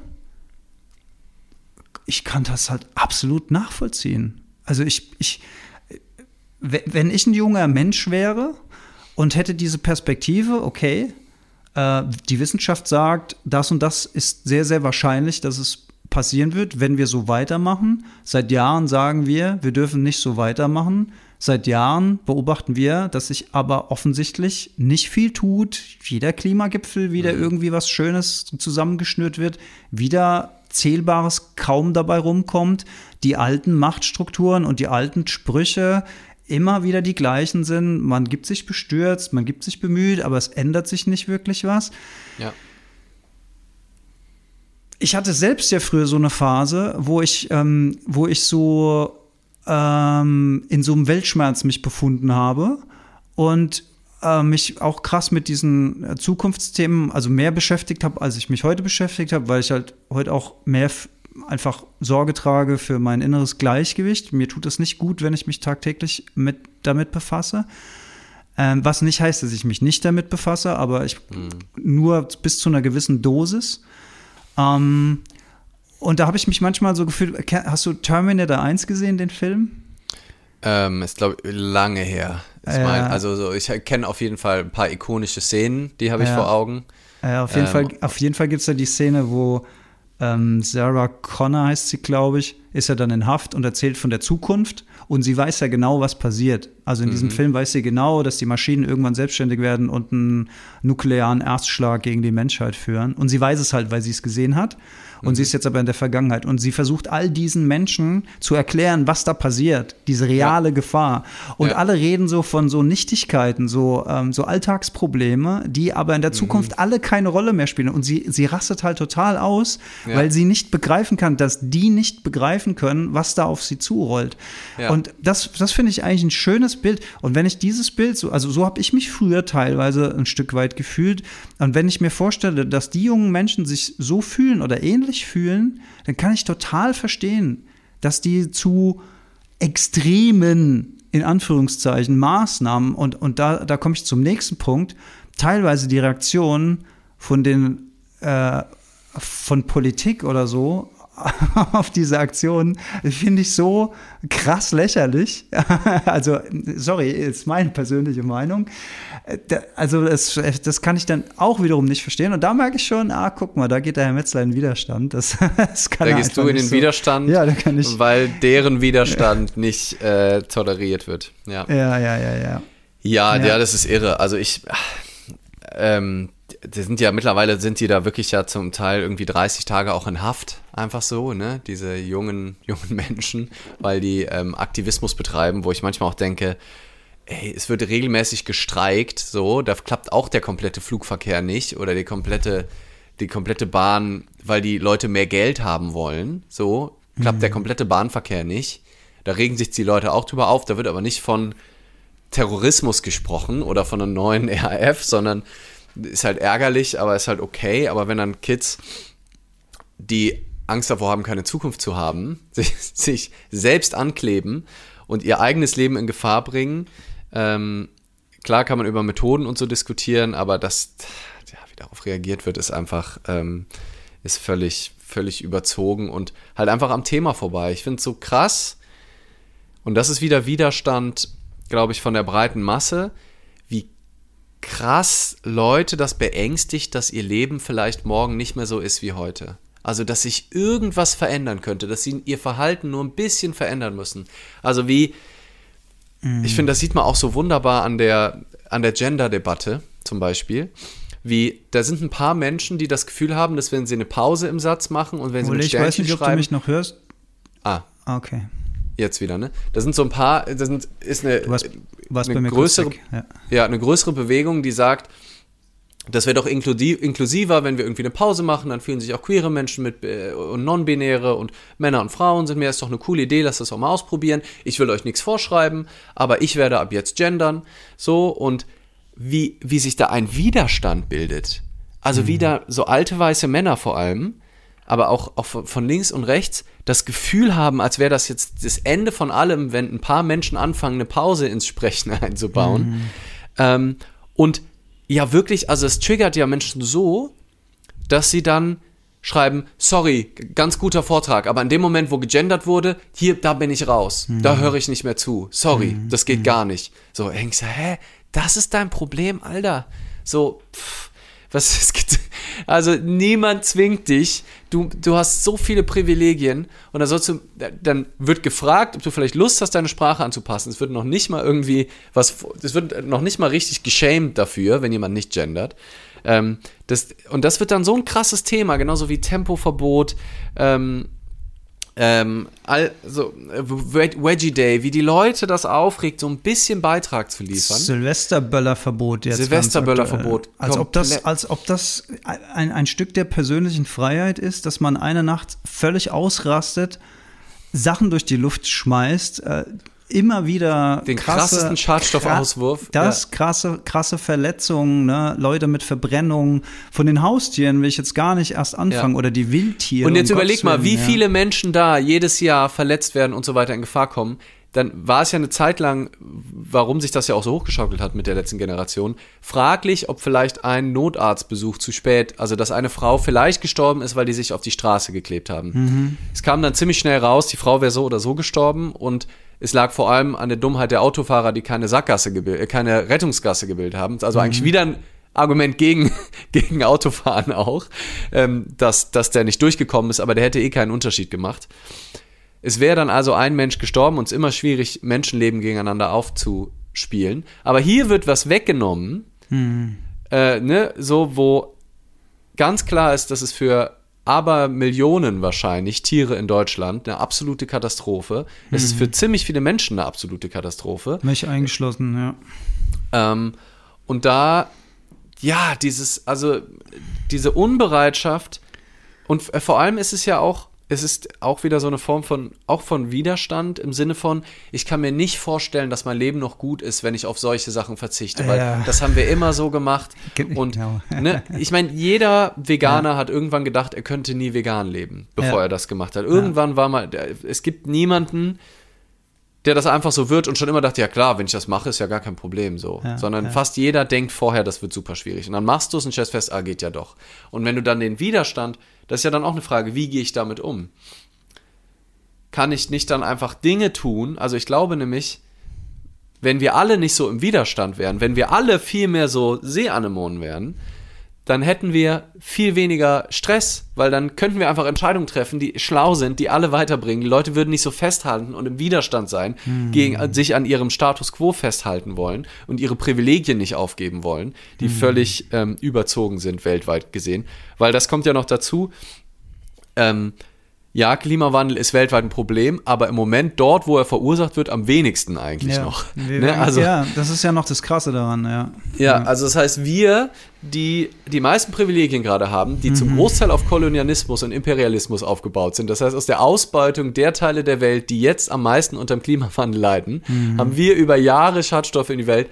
ich kann das halt absolut nachvollziehen. Also ich, ich, wenn ich ein junger Mensch wäre und hätte diese Perspektive, okay, äh, die Wissenschaft sagt, das und das ist sehr, sehr wahrscheinlich, dass es passieren wird, wenn wir so weitermachen. Seit Jahren sagen wir, wir dürfen nicht so weitermachen. Seit Jahren beobachten wir, dass sich aber offensichtlich nicht viel tut. Jeder Klimagipfel wieder mhm. irgendwie was Schönes zusammengeschnürt wird, wieder Zählbares kaum dabei rumkommt. Die alten Machtstrukturen und die alten Sprüche, immer wieder die gleichen sind. Man gibt sich bestürzt, man gibt sich bemüht, aber es ändert sich nicht wirklich was. Ja. Ich hatte selbst ja früher so eine Phase, wo ich, ähm, wo ich so ähm, in so einem Weltschmerz mich befunden habe und äh, mich auch krass mit diesen äh, Zukunftsthemen, also mehr beschäftigt habe, als ich mich heute beschäftigt habe, weil ich halt heute auch mehr einfach Sorge trage für mein inneres Gleichgewicht. Mir tut es nicht gut, wenn ich mich tagtäglich mit, damit befasse. Ähm, was nicht heißt, dass ich mich nicht damit befasse, aber ich mhm. nur bis zu einer gewissen Dosis. Ähm, und da habe ich mich manchmal so gefühlt, hast du Terminator 1 gesehen, den Film? Ähm, ist, glaube ich, lange her. Ich äh, mein, also so, ich kenne auf jeden Fall ein paar ikonische Szenen, die habe ich äh, vor Augen. Äh, auf jeden Fall, Fall gibt es da die Szene, wo ähm, Sarah Connor heißt sie, glaube ich, ist ja dann in Haft und erzählt von der Zukunft. Und sie weiß ja genau, was passiert. Also in mhm. diesem Film weiß sie genau, dass die Maschinen irgendwann selbstständig werden und einen nuklearen Erstschlag gegen die Menschheit führen. Und sie weiß es halt, weil sie es gesehen hat. Und mhm. sie ist jetzt aber in der Vergangenheit. Und sie versucht all diesen Menschen zu erklären, was da passiert, diese reale ja. Gefahr. Und ja. alle reden so von so Nichtigkeiten, so, ähm, so Alltagsprobleme, die aber in der mhm. Zukunft mhm. alle keine Rolle mehr spielen. Und sie, sie rastet halt total aus, ja. weil sie nicht begreifen kann, dass die nicht begreifen können, was da auf sie zurollt. Und das, das finde ich eigentlich ein schönes Bild. Und wenn ich dieses Bild so, also so habe ich mich früher teilweise ein Stück weit gefühlt. Und wenn ich mir vorstelle, dass die jungen Menschen sich so fühlen oder ähnlich ähnlich fühlen, dann kann ich total verstehen, dass die zu extremen, in Anführungszeichen, Maßnahmen, und, und da, da komme ich zum nächsten Punkt, teilweise die Reaktionen von den äh, von Politik oder so [laughs] auf diese Aktion finde ich so krass lächerlich. [laughs] also, sorry, ist meine persönliche Meinung. Also, das, das kann ich dann auch wiederum nicht verstehen. Und da merke ich schon, ah, guck mal, da geht der Herr Metzler in Widerstand. Das, [laughs] das kann da gehst du in den so. Widerstand, ja, da kann ich. weil deren Widerstand ja. nicht äh, toleriert wird. Ja, ja, ja, ja. Ja, ja, ja. das ist irre. Also, ich. Ähm, die sind ja mittlerweile sind die da wirklich ja zum Teil irgendwie 30 Tage auch in Haft, einfach so, ne? Diese jungen, jungen [laughs] Menschen, weil die ähm, Aktivismus betreiben, wo ich manchmal auch denke, ey, es wird regelmäßig gestreikt, so, da klappt auch der komplette Flugverkehr nicht oder die komplette, die komplette Bahn, weil die Leute mehr Geld haben wollen, so, klappt mhm. der komplette Bahnverkehr nicht. Da regen sich die Leute auch drüber auf, da wird aber nicht von Terrorismus gesprochen oder von einem neuen [laughs] RAF, sondern ist halt ärgerlich, aber ist halt okay. Aber wenn dann Kids, die Angst davor haben, keine Zukunft zu haben, [laughs] sich, sich selbst ankleben und ihr eigenes Leben in Gefahr bringen, ähm, klar kann man über Methoden und so diskutieren, aber das, ja, wie darauf reagiert wird, ist einfach, ähm, ist völlig, völlig überzogen und halt einfach am Thema vorbei. Ich finde es so krass, und das ist wieder Widerstand glaube ich, von der breiten Masse, wie krass Leute das beängstigt, dass ihr Leben vielleicht morgen nicht mehr so ist wie heute. Also, dass sich irgendwas verändern könnte, dass sie ihr Verhalten nur ein bisschen verändern müssen. Also, wie, mm. ich finde, das sieht man auch so wunderbar an der, an der Gender-Debatte zum Beispiel. Wie, da sind ein paar Menschen, die das Gefühl haben, dass wenn sie eine Pause im Satz machen und wenn sie Ole, mit Sternchen ich weiß nicht, schreiben, ob du mich noch hörst. Ah. Okay jetzt wieder, ne? Da sind so ein paar, das sind, ist eine, warst, warst eine größere, ja. ja. eine größere Bewegung, die sagt, das wäre doch inklusiver, wenn wir irgendwie eine Pause machen, dann fühlen sich auch queere Menschen mit äh, und non-binäre und Männer und Frauen sind mir ist doch eine coole Idee, lasst das auch mal ausprobieren. Ich will euch nichts vorschreiben, aber ich werde ab jetzt gendern, so und wie, wie sich da ein Widerstand bildet. Also mhm. wieder so alte weiße Männer vor allem, aber auch, auch von links und rechts das Gefühl haben, als wäre das jetzt das Ende von allem, wenn ein paar Menschen anfangen, eine Pause ins Sprechen [laughs] einzubauen. Mhm. Ähm, und ja, wirklich, also es triggert ja Menschen so, dass sie dann schreiben, sorry, ganz guter Vortrag, aber in dem Moment, wo gegendert wurde, hier, da bin ich raus, mhm. da höre ich nicht mehr zu, sorry, mhm. das geht mhm. gar nicht. So, denkst du, hä, das ist dein Problem, Alter? So, pff, was [laughs] es gibt. Also niemand zwingt dich. Du, du hast so viele Privilegien und dann sollst du, dann wird gefragt, ob du vielleicht Lust hast, deine Sprache anzupassen. Es wird noch nicht mal irgendwie was, es wird noch nicht mal richtig geschämt dafür, wenn jemand nicht gendert. Ähm, das, und das wird dann so ein krasses Thema, genauso wie Tempoverbot. Ähm, ähm, also Veggie Day, wie die Leute das aufregt, so ein bisschen Beitrag zu liefern. Silvesterböllerverbot jetzt. Silvesterböllerverbot. Als ob das, als ob das ein, ein Stück der persönlichen Freiheit ist, dass man eine Nacht völlig ausrastet, Sachen durch die Luft schmeißt, äh, immer wieder den krasse, krassesten Schadstoffauswurf. Das ja. krasse, krasse Verletzungen, ne? Leute mit Verbrennungen von den Haustieren will ich jetzt gar nicht erst anfangen ja. oder die Wildtiere. Und jetzt um überleg mal, wie ja. viele Menschen da jedes Jahr verletzt werden und so weiter in Gefahr kommen. Dann war es ja eine Zeit lang, warum sich das ja auch so hochgeschaukelt hat mit der letzten Generation, fraglich, ob vielleicht ein Notarztbesuch zu spät, also dass eine Frau vielleicht gestorben ist, weil die sich auf die Straße geklebt haben. Mhm. Es kam dann ziemlich schnell raus, die Frau wäre so oder so gestorben und es lag vor allem an der Dummheit der Autofahrer, die keine Sackgasse gebildet, äh, keine Rettungsgasse gebildet haben. Also mhm. eigentlich wieder ein Argument gegen, [laughs] gegen Autofahren auch, ähm, dass, dass der nicht durchgekommen ist, aber der hätte eh keinen Unterschied gemacht. Es wäre dann also ein Mensch gestorben und es ist immer schwierig, Menschenleben gegeneinander aufzuspielen. Aber hier wird was weggenommen, mhm. äh, ne, so wo ganz klar ist, dass es für aber Millionen wahrscheinlich Tiere in Deutschland eine absolute Katastrophe. Mhm. Es ist für mhm. ziemlich viele Menschen eine absolute Katastrophe. Mich eingeschlossen, ja. Ähm, und da, ja, dieses, also diese Unbereitschaft und äh, vor allem ist es ja auch es ist auch wieder so eine Form von, auch von Widerstand im Sinne von, ich kann mir nicht vorstellen, dass mein Leben noch gut ist, wenn ich auf solche Sachen verzichte, weil ja. das haben wir immer so gemacht. [laughs] Und genau. ne, ich meine, jeder Veganer ja. hat irgendwann gedacht, er könnte nie vegan leben, bevor ja. er das gemacht hat. Irgendwann war mal, es gibt niemanden, der das einfach so wird und schon immer dachte, ja klar, wenn ich das mache, ist ja gar kein Problem so. Ja, Sondern ja. fast jeder denkt vorher, das wird super schwierig. Und dann machst du es und stellst fest, ah, geht ja doch. Und wenn du dann den Widerstand, das ist ja dann auch eine Frage, wie gehe ich damit um? Kann ich nicht dann einfach Dinge tun? Also ich glaube nämlich, wenn wir alle nicht so im Widerstand wären, wenn wir alle viel mehr so Seeanemonen wären, dann hätten wir viel weniger Stress, weil dann könnten wir einfach Entscheidungen treffen, die schlau sind, die alle weiterbringen. Die Leute würden nicht so festhalten und im Widerstand sein, mhm. gegen sich an ihrem Status quo festhalten wollen und ihre Privilegien nicht aufgeben wollen, die mhm. völlig ähm, überzogen sind weltweit gesehen. Weil das kommt ja noch dazu. Ähm, ja, Klimawandel ist weltweit ein Problem, aber im Moment dort, wo er verursacht wird, am wenigsten eigentlich ja. noch. Ne? Also, ja, das ist ja noch das Krasse daran, ja. Ja, also das heißt, wir, die die meisten Privilegien gerade haben, die mhm. zum Großteil auf Kolonialismus und Imperialismus aufgebaut sind, das heißt, aus der Ausbeutung der Teile der Welt, die jetzt am meisten unter dem Klimawandel leiden, mhm. haben wir über Jahre Schadstoffe in die Welt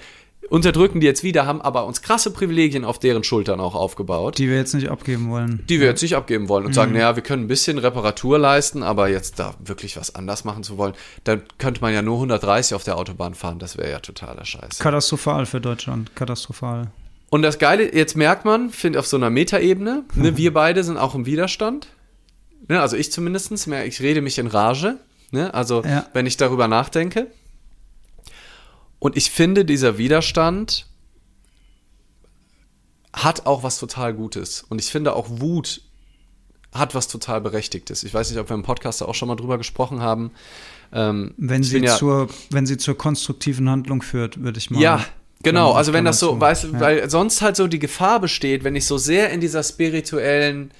unterdrücken die jetzt wieder, haben aber uns krasse Privilegien auf deren Schultern auch aufgebaut. Die wir jetzt nicht abgeben wollen. Die wir jetzt nicht abgeben wollen und mhm. sagen, naja, wir können ein bisschen Reparatur leisten, aber jetzt da wirklich was anders machen zu wollen, dann könnte man ja nur 130 auf der Autobahn fahren, das wäre ja totaler Scheiß. Katastrophal für Deutschland, katastrophal. Und das Geile, jetzt merkt man, finde auf so einer Metaebene, ne, wir beide sind auch im Widerstand. Ne, also ich zumindest, ich rede mich in Rage. Ne, also ja. wenn ich darüber nachdenke. Und ich finde, dieser Widerstand hat auch was total Gutes. Und ich finde auch Wut hat was total Berechtigtes. Ich weiß nicht, ob wir im Podcast auch schon mal drüber gesprochen haben. Ähm, wenn, sie ja, zur, wenn sie zur konstruktiven Handlung führt, würde ich mal. Ja, genau. Also wenn das so, weißt, ja. weil sonst halt so die Gefahr besteht, wenn ich so sehr in dieser spirituellen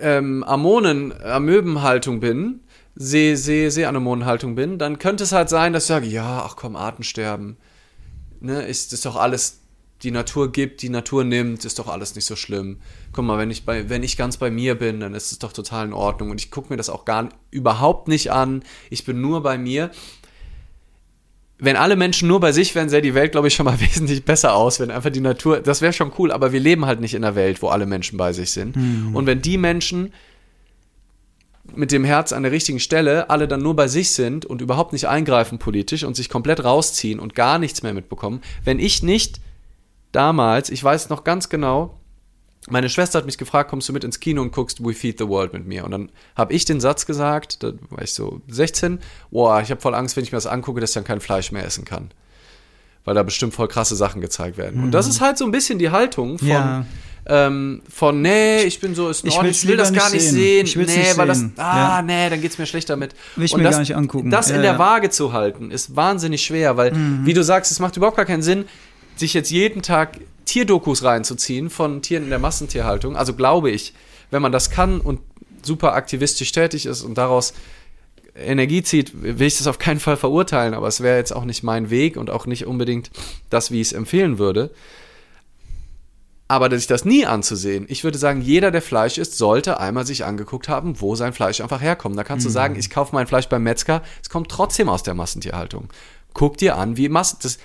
ähm, Ammonen, Amöbenhaltung bin, See, See, Seeanemonenhaltung bin, dann könnte es halt sein, dass ich sage, ja, ach komm, Artensterben. Ne, ist, ist doch alles, die Natur gibt, die Natur nimmt, ist doch alles nicht so schlimm. Guck mal, wenn ich, bei, wenn ich ganz bei mir bin, dann ist es doch total in Ordnung. Und ich gucke mir das auch gar überhaupt nicht an. Ich bin nur bei mir. Wenn alle Menschen nur bei sich wären, sähe die Welt, glaube ich, schon mal [laughs] wesentlich besser aus. Wenn einfach die Natur, das wäre schon cool, aber wir leben halt nicht in einer Welt, wo alle Menschen bei sich sind. Mhm. Und wenn die Menschen mit dem Herz an der richtigen Stelle alle dann nur bei sich sind und überhaupt nicht eingreifen politisch und sich komplett rausziehen und gar nichts mehr mitbekommen. Wenn ich nicht damals, ich weiß noch ganz genau, meine Schwester hat mich gefragt, kommst du mit ins Kino und guckst We Feed the World mit mir? Und dann habe ich den Satz gesagt, da war ich so 16, boah, ich habe voll Angst, wenn ich mir das angucke, dass ich dann kein Fleisch mehr essen kann. Weil da bestimmt voll krasse Sachen gezeigt werden. Mhm. Und das ist halt so ein bisschen die Haltung von, ja ähm, von, nee, ich bin so, ist ich, ich will das gar nicht sehen. sehen. Ich nee, weil das, ah, ja. nee, dann geht's mir schlecht damit. Will ich Und mir das, gar nicht angucken. Das ja, in der Waage zu halten, ist wahnsinnig schwer, weil, mhm. wie du sagst, es macht überhaupt gar keinen Sinn, sich jetzt jeden Tag Tierdokus reinzuziehen von Tieren in der Massentierhaltung. Also glaube ich, wenn man das kann und super aktivistisch tätig ist und daraus Energie zieht, will ich das auf keinen Fall verurteilen, aber es wäre jetzt auch nicht mein Weg und auch nicht unbedingt das, wie ich es empfehlen würde. Aber sich das nie anzusehen, ich würde sagen, jeder, der Fleisch isst, sollte einmal sich angeguckt haben, wo sein Fleisch einfach herkommt. Da kannst mhm. du sagen, ich kaufe mein Fleisch beim Metzger, es kommt trotzdem aus der Massentierhaltung. Guck dir an, wie Massen. Das,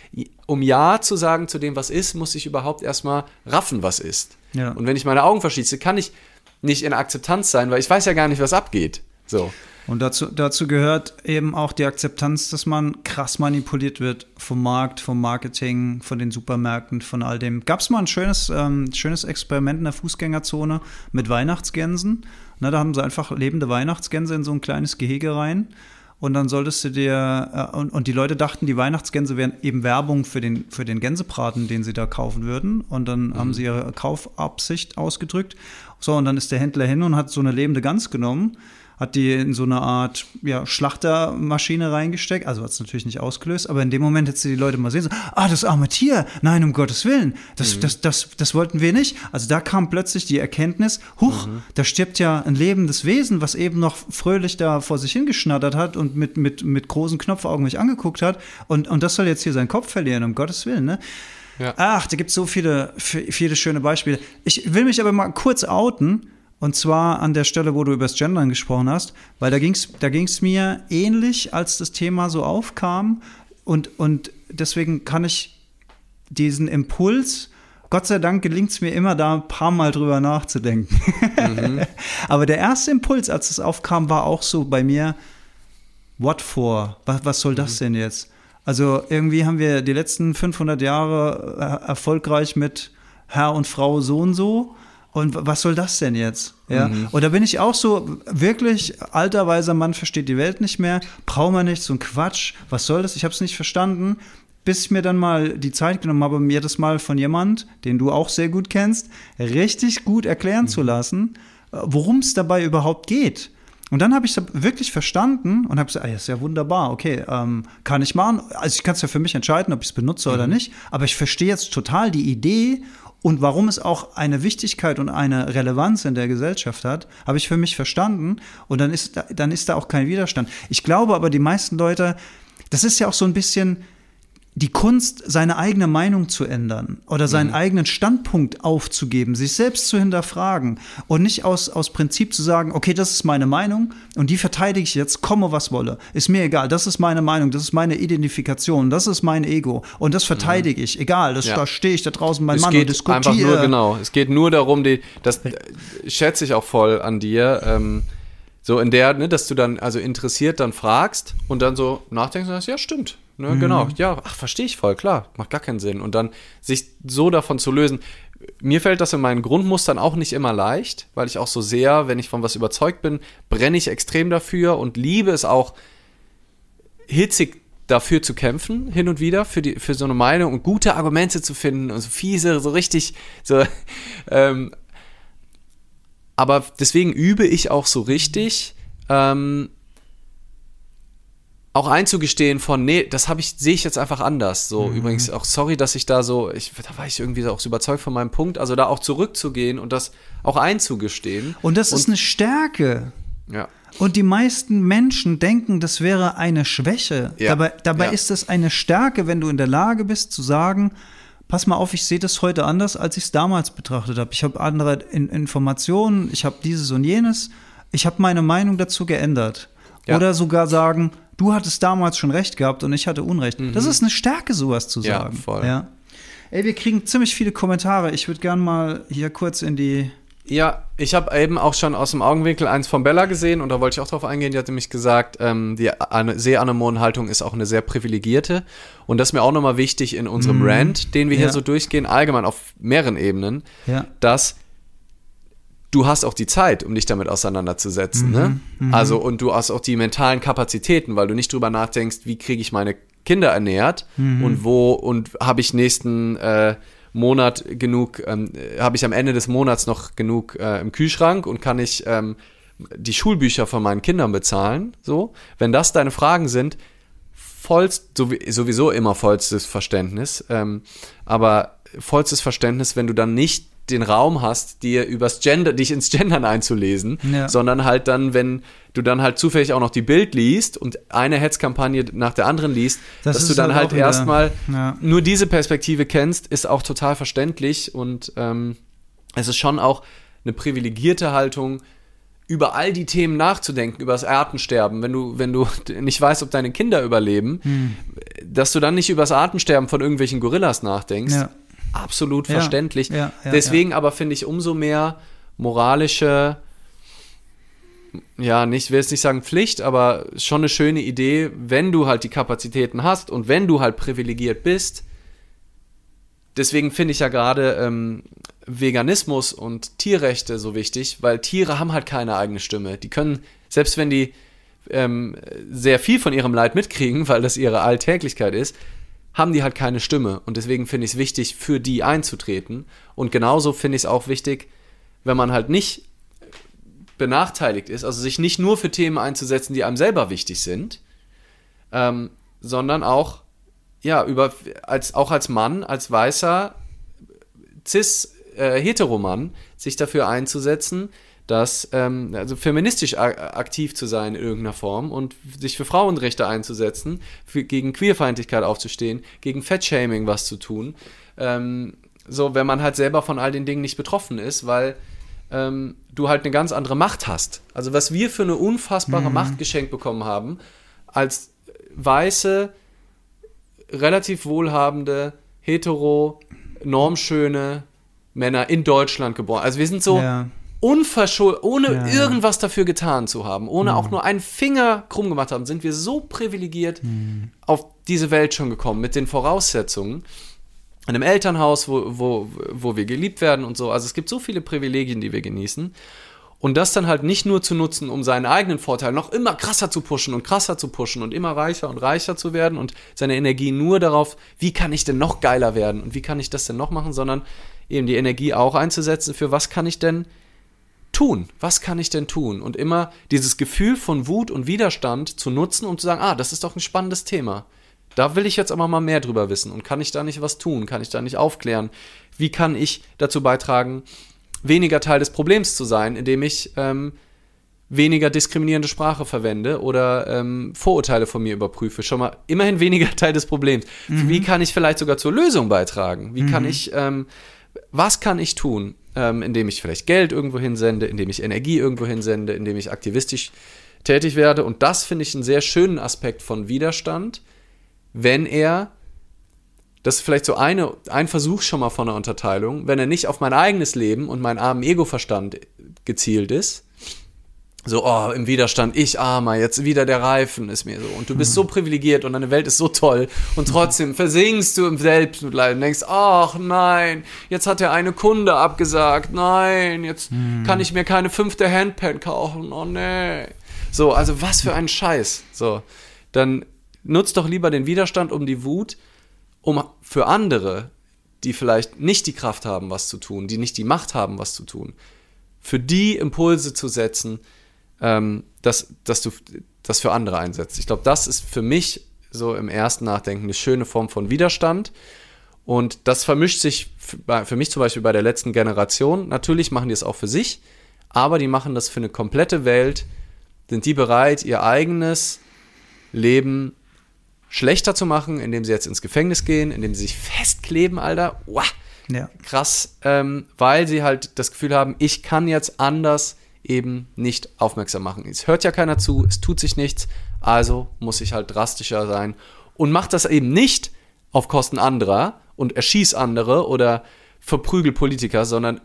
um Ja zu sagen zu dem, was ist, muss ich überhaupt erstmal raffen, was ist. Ja. Und wenn ich meine Augen verschließe, kann ich nicht in Akzeptanz sein, weil ich weiß ja gar nicht, was abgeht. So. Und dazu, dazu gehört eben auch die Akzeptanz, dass man krass manipuliert wird vom Markt, vom Marketing, von den Supermärkten, von all dem. Gab es mal ein schönes, ähm, schönes Experiment in der Fußgängerzone mit Weihnachtsgänsen. Na, da haben sie einfach lebende Weihnachtsgänse in so ein kleines Gehege rein. Und dann solltest du dir, äh, und, und die Leute dachten, die Weihnachtsgänse wären eben Werbung für den, für den Gänsebraten, den sie da kaufen würden. Und dann mhm. haben sie ihre Kaufabsicht ausgedrückt. So, und dann ist der Händler hin und hat so eine lebende Gans genommen hat die in so eine Art ja, Schlachtermaschine reingesteckt. Also hat es natürlich nicht ausgelöst, aber in dem Moment hättest du die Leute mal sehen, so, ah, das arme Tier, nein, um Gottes Willen, das, mhm. das, das, das wollten wir nicht. Also da kam plötzlich die Erkenntnis, huch, mhm. da stirbt ja ein lebendes Wesen, was eben noch fröhlich da vor sich hingeschnattert hat und mit, mit, mit großen Knopfaugen mich angeguckt hat. Und, und das soll jetzt hier seinen Kopf verlieren, um Gottes Willen, ne? Ja. Ach, da gibt es so viele, viele schöne Beispiele. Ich will mich aber mal kurz outen. Und zwar an der Stelle, wo du über das Gendern gesprochen hast, weil da ging es da ging's mir ähnlich, als das Thema so aufkam. Und, und deswegen kann ich diesen Impuls, Gott sei Dank gelingt es mir immer, da ein paar Mal drüber nachzudenken. Mhm. [laughs] Aber der erste Impuls, als es aufkam, war auch so bei mir, what for? Was, was soll das mhm. denn jetzt? Also irgendwie haben wir die letzten 500 Jahre äh, erfolgreich mit Herr und Frau so und so und was soll das denn jetzt? Ja. Mhm. Und da bin ich auch so, wirklich, alter weiser Mann versteht die Welt nicht mehr, braucht man nicht, so ein Quatsch, was soll das? Ich habe es nicht verstanden, bis ich mir dann mal die Zeit genommen habe, mir das mal von jemand, den du auch sehr gut kennst, richtig gut erklären mhm. zu lassen, äh, worum es dabei überhaupt geht. Und dann habe ich es wirklich verstanden und habe gesagt, ah, ist ja wunderbar, okay, ähm, kann ich machen. Also ich kann es ja für mich entscheiden, ob ich es benutze mhm. oder nicht. Aber ich verstehe jetzt total die Idee und warum es auch eine Wichtigkeit und eine Relevanz in der Gesellschaft hat, habe ich für mich verstanden. Und dann ist, dann ist da auch kein Widerstand. Ich glaube aber, die meisten Leute, das ist ja auch so ein bisschen die Kunst, seine eigene Meinung zu ändern oder seinen mhm. eigenen Standpunkt aufzugeben, sich selbst zu hinterfragen und nicht aus, aus Prinzip zu sagen, okay, das ist meine Meinung und die verteidige ich jetzt, komme was wolle. Ist mir egal, das ist meine Meinung, das ist meine Identifikation, das ist mein Ego und das verteidige mhm. ich. Egal, das, ja. da stehe ich da draußen mein es Mann geht und diskutiere. Einfach nur, genau, es geht nur darum, die, das schätze ich auch voll an dir. Ähm, so in der, ne, dass du dann also interessiert dann fragst und dann so nachdenkst und sagst, ja, stimmt. Ne, mhm. Genau, ja, ach, verstehe ich voll, klar, macht gar keinen Sinn. Und dann sich so davon zu lösen. Mir fällt das in meinen Grundmustern auch nicht immer leicht, weil ich auch so sehr, wenn ich von was überzeugt bin, brenne ich extrem dafür und liebe es auch hitzig dafür zu kämpfen, hin und wieder, für, die, für so eine Meinung und gute Argumente zu finden und so fiese, so richtig, so, [laughs] ähm, aber deswegen übe ich auch so richtig, ähm, auch einzugestehen von, nee, das habe ich, sehe ich jetzt einfach anders. So, mhm. übrigens auch sorry, dass ich da so, ich, da war ich irgendwie auch so überzeugt von meinem Punkt, also da auch zurückzugehen und das auch einzugestehen. Und das und, ist eine Stärke. Ja. Und die meisten Menschen denken, das wäre eine Schwäche. Ja. Dabei, dabei ja. ist es eine Stärke, wenn du in der Lage bist zu sagen, pass mal auf, ich sehe das heute anders, als ich es damals betrachtet habe. Ich habe andere in Informationen, ich habe dieses und jenes. Ich habe meine Meinung dazu geändert. Ja. Oder sogar sagen, du hattest damals schon recht gehabt und ich hatte Unrecht. Mhm. Das ist eine Stärke, sowas zu sagen. Ja, voll. Ja. Ey, wir kriegen ziemlich viele Kommentare. Ich würde gern mal hier kurz in die. Ja, ich habe eben auch schon aus dem Augenwinkel eins von Bella gesehen und da wollte ich auch drauf eingehen. Die hatte mich gesagt, ähm, die Seeanemonen-Haltung ist auch eine sehr privilegierte. Und das ist mir auch nochmal wichtig in unserem mhm. Rant, den wir ja. hier so durchgehen, allgemein auf mehreren Ebenen, ja. dass du hast auch die Zeit, um dich damit auseinanderzusetzen. Ne? Mhm, ne? Also, und du hast auch die mentalen Kapazitäten, weil du nicht drüber nachdenkst, wie kriege ich meine Kinder ernährt mhm. und wo und habe ich nächsten äh, Monat genug, ähm, habe ich am Ende des Monats noch genug äh, im Kühlschrank und kann ich ähm, die Schulbücher von meinen Kindern bezahlen. So, wenn das deine Fragen sind, vollst, sowieso immer vollstes Verständnis, ähm, aber vollstes Verständnis, wenn du dann nicht den Raum hast, dir übers Gender, dich ins Gendern einzulesen, ja. sondern halt dann, wenn du dann halt zufällig auch noch die Bild liest und eine Hetzkampagne nach der anderen liest, das dass du dann halt, halt erstmal ja. nur diese Perspektive kennst, ist auch total verständlich und ähm, es ist schon auch eine privilegierte Haltung, über all die Themen nachzudenken, über das Artensterben, wenn du, wenn du [laughs] nicht weißt, ob deine Kinder überleben, hm. dass du dann nicht über das Artensterben von irgendwelchen Gorillas nachdenkst. Ja absolut ja, verständlich. Ja, ja, Deswegen aber finde ich umso mehr moralische, ja, nicht, will jetzt nicht sagen Pflicht, aber schon eine schöne Idee, wenn du halt die Kapazitäten hast und wenn du halt privilegiert bist. Deswegen finde ich ja gerade ähm, Veganismus und Tierrechte so wichtig, weil Tiere haben halt keine eigene Stimme. Die können, selbst wenn die ähm, sehr viel von ihrem Leid mitkriegen, [laughs] weil das ihre Alltäglichkeit ist, haben die halt keine Stimme. Und deswegen finde ich es wichtig, für die einzutreten. Und genauso finde ich es auch wichtig, wenn man halt nicht benachteiligt ist, also sich nicht nur für Themen einzusetzen, die einem selber wichtig sind, ähm, sondern auch, ja, über, als, auch als Mann, als weißer, cis, äh, heteromann, sich dafür einzusetzen, dass ähm, also feministisch aktiv zu sein in irgendeiner Form und sich für Frauenrechte einzusetzen, für, gegen Queerfeindlichkeit aufzustehen, gegen Fettshaming was zu tun. Ähm, so, wenn man halt selber von all den Dingen nicht betroffen ist, weil ähm, du halt eine ganz andere Macht hast. Also was wir für eine unfassbare mhm. Macht geschenkt bekommen haben, als weiße, relativ wohlhabende, hetero, normschöne Männer in Deutschland geboren. Also wir sind so ja unverschuldet, ohne ja. irgendwas dafür getan zu haben, ohne mhm. auch nur einen Finger krumm gemacht haben, sind wir so privilegiert mhm. auf diese Welt schon gekommen mit den Voraussetzungen. In einem Elternhaus, wo, wo, wo wir geliebt werden und so. Also es gibt so viele Privilegien, die wir genießen. Und das dann halt nicht nur zu nutzen, um seinen eigenen Vorteil noch immer krasser zu pushen und krasser zu pushen und immer reicher und reicher zu werden und seine Energie nur darauf, wie kann ich denn noch geiler werden und wie kann ich das denn noch machen, sondern eben die Energie auch einzusetzen für was kann ich denn tun? Was kann ich denn tun? Und immer dieses Gefühl von Wut und Widerstand zu nutzen, um zu sagen, ah, das ist doch ein spannendes Thema. Da will ich jetzt aber mal mehr drüber wissen. Und kann ich da nicht was tun? Kann ich da nicht aufklären? Wie kann ich dazu beitragen, weniger Teil des Problems zu sein, indem ich ähm, weniger diskriminierende Sprache verwende oder ähm, Vorurteile von mir überprüfe. Schon mal immerhin [laughs] weniger Teil des Problems. Mhm. Wie kann ich vielleicht sogar zur Lösung beitragen? Wie mhm. kann ich, ähm, was kann ich tun, ähm, indem ich vielleicht Geld irgendwo hinsende, indem ich Energie irgendwo hinsende, indem ich aktivistisch tätig werde? Und das finde ich einen sehr schönen Aspekt von Widerstand, wenn er das ist vielleicht so eine, ein Versuch schon mal von einer Unterteilung, wenn er nicht auf mein eigenes Leben und meinen armen Ego-Verstand gezielt ist, so, oh, im Widerstand, ich armer, jetzt wieder der Reifen ist mir so. Und du bist so privilegiert und deine Welt ist so toll. Und trotzdem versinkst du im Selbstmitleid und denkst, ach nein, jetzt hat der eine Kunde abgesagt, nein, jetzt hm. kann ich mir keine fünfte Handpan kaufen, oh nee. So, also was für ein Scheiß. So, dann nutzt doch lieber den Widerstand um die Wut, um für andere, die vielleicht nicht die Kraft haben, was zu tun, die nicht die Macht haben, was zu tun, für die Impulse zu setzen, ähm, dass, dass du das für andere einsetzt. Ich glaube, das ist für mich so im ersten Nachdenken eine schöne Form von Widerstand. Und das vermischt sich für mich zum Beispiel bei der letzten Generation. Natürlich machen die es auch für sich, aber die machen das für eine komplette Welt. Sind die bereit, ihr eigenes Leben schlechter zu machen, indem sie jetzt ins Gefängnis gehen, indem sie sich festkleben, Alter. Uah, ja. Krass, ähm, weil sie halt das Gefühl haben, ich kann jetzt anders eben nicht aufmerksam machen. Es hört ja keiner zu, es tut sich nichts, also muss ich halt drastischer sein und macht das eben nicht auf Kosten anderer und erschieß andere oder verprügel Politiker, sondern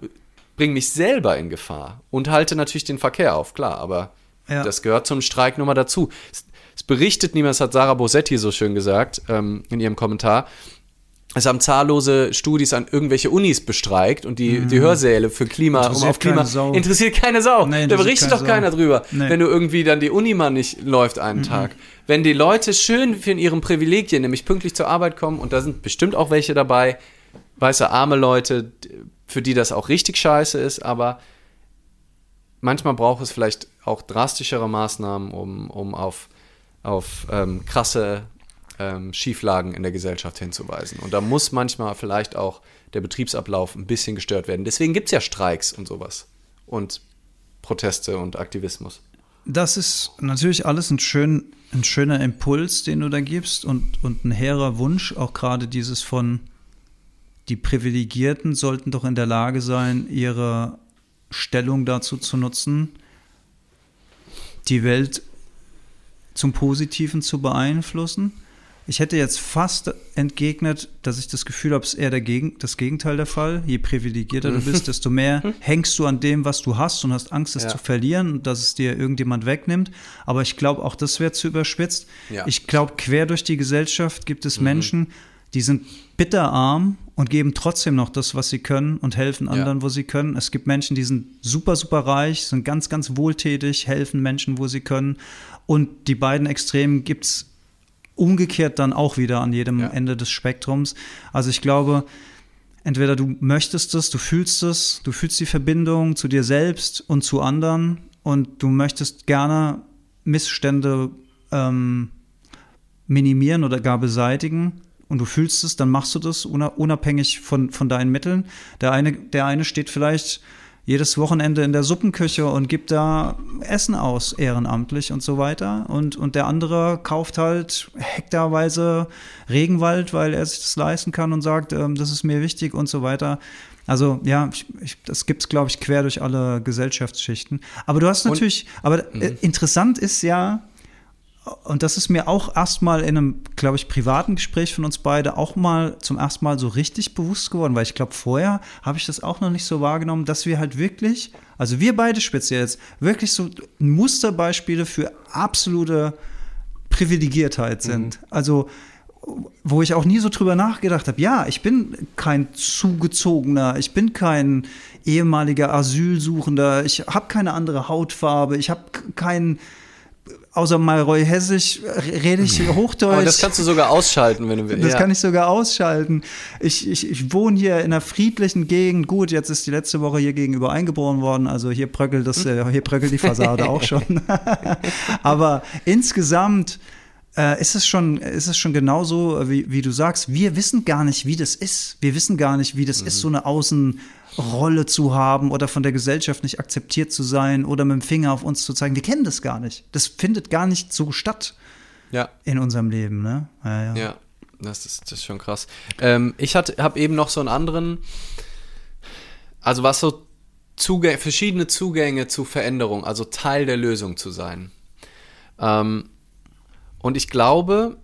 bring mich selber in Gefahr und halte natürlich den Verkehr auf, klar, aber ja. das gehört zum Streik nur mal dazu. Es, es berichtet niemand, das hat Sarah Bosetti so schön gesagt ähm, in ihrem Kommentar, es haben zahllose Studis an irgendwelche Unis bestreikt und die, mhm. die Hörsäle für Klima, um auf Klima, keine interessiert keine Sau. Nee, da berichtet doch Sau. keiner drüber, nee. wenn du irgendwie dann die Uni mal nicht läuft einen mhm. Tag. Wenn die Leute schön für ihren Privilegien, nämlich pünktlich zur Arbeit kommen, und da sind bestimmt auch welche dabei, weiße arme Leute, für die das auch richtig scheiße ist, aber manchmal braucht es vielleicht auch drastischere Maßnahmen, um, um auf, auf ähm, krasse ähm, Schieflagen in der Gesellschaft hinzuweisen. Und da muss manchmal vielleicht auch der Betriebsablauf ein bisschen gestört werden. Deswegen gibt es ja Streiks und sowas und Proteste und Aktivismus. Das ist natürlich alles ein, schön, ein schöner Impuls, den du da gibst und, und ein hehrer Wunsch, auch gerade dieses von, die Privilegierten sollten doch in der Lage sein, ihre Stellung dazu zu nutzen, die Welt zum Positiven zu beeinflussen. Ich hätte jetzt fast entgegnet, dass ich das Gefühl habe, es ist eher Gegen das Gegenteil der Fall. Je privilegierter du bist, [laughs] desto mehr hängst du an dem, was du hast und hast Angst, es ja. zu verlieren und dass es dir irgendjemand wegnimmt. Aber ich glaube, auch das wäre zu überspitzt. Ja. Ich glaube, quer durch die Gesellschaft gibt es mhm. Menschen, die sind bitterarm und geben trotzdem noch das, was sie können und helfen anderen, ja. wo sie können. Es gibt Menschen, die sind super, super reich, sind ganz, ganz wohltätig, helfen Menschen, wo sie können. Und die beiden Extremen gibt es umgekehrt dann auch wieder an jedem ja. Ende des Spektrums. Also ich glaube, entweder du möchtest es, du fühlst es, du fühlst die Verbindung zu dir selbst und zu anderen und du möchtest gerne Missstände ähm, minimieren oder gar beseitigen und du fühlst es, dann machst du das unabhängig von, von deinen Mitteln. Der eine, der eine steht vielleicht jedes Wochenende in der Suppenküche und gibt da Essen aus, ehrenamtlich und so weiter. Und, und der andere kauft halt hektarweise Regenwald, weil er sich das leisten kann und sagt, ähm, das ist mir wichtig und so weiter. Also ja, ich, ich, das gibt es, glaube ich, quer durch alle Gesellschaftsschichten. Aber du hast natürlich, und, aber äh, interessant ist ja, und das ist mir auch erstmal in einem, glaube ich, privaten Gespräch von uns beide auch mal zum ersten Mal so richtig bewusst geworden, weil ich glaube, vorher habe ich das auch noch nicht so wahrgenommen, dass wir halt wirklich, also wir beide speziell jetzt, wirklich so Musterbeispiele für absolute Privilegiertheit sind. Mhm. Also wo ich auch nie so drüber nachgedacht habe, ja, ich bin kein zugezogener, ich bin kein ehemaliger Asylsuchender, ich habe keine andere Hautfarbe, ich habe keinen außer Malroy Hessisch rede ich Hochdeutsch. Aber das kannst du sogar ausschalten, wenn du willst. Das ja. kann ich sogar ausschalten. Ich, ich, ich wohne hier in einer friedlichen Gegend. Gut, jetzt ist die letzte Woche hier gegenüber eingeboren worden. Also hier bröckelt, das, äh, hier bröckelt die Fassade auch schon. [laughs] Aber insgesamt äh, ist, es schon, ist es schon genauso, wie, wie du sagst. Wir wissen gar nicht, wie das ist. Wir wissen gar nicht, wie das mhm. ist, so eine Außen- Rolle zu haben oder von der Gesellschaft nicht akzeptiert zu sein oder mit dem Finger auf uns zu zeigen. Wir kennen das gar nicht. Das findet gar nicht so statt ja. in unserem Leben. Ne? Ja, ja. ja das, ist, das ist schon krass. Ähm, ich habe eben noch so einen anderen, also was so Zugänge, verschiedene Zugänge zu Veränderung, also Teil der Lösung zu sein. Ähm, und ich glaube,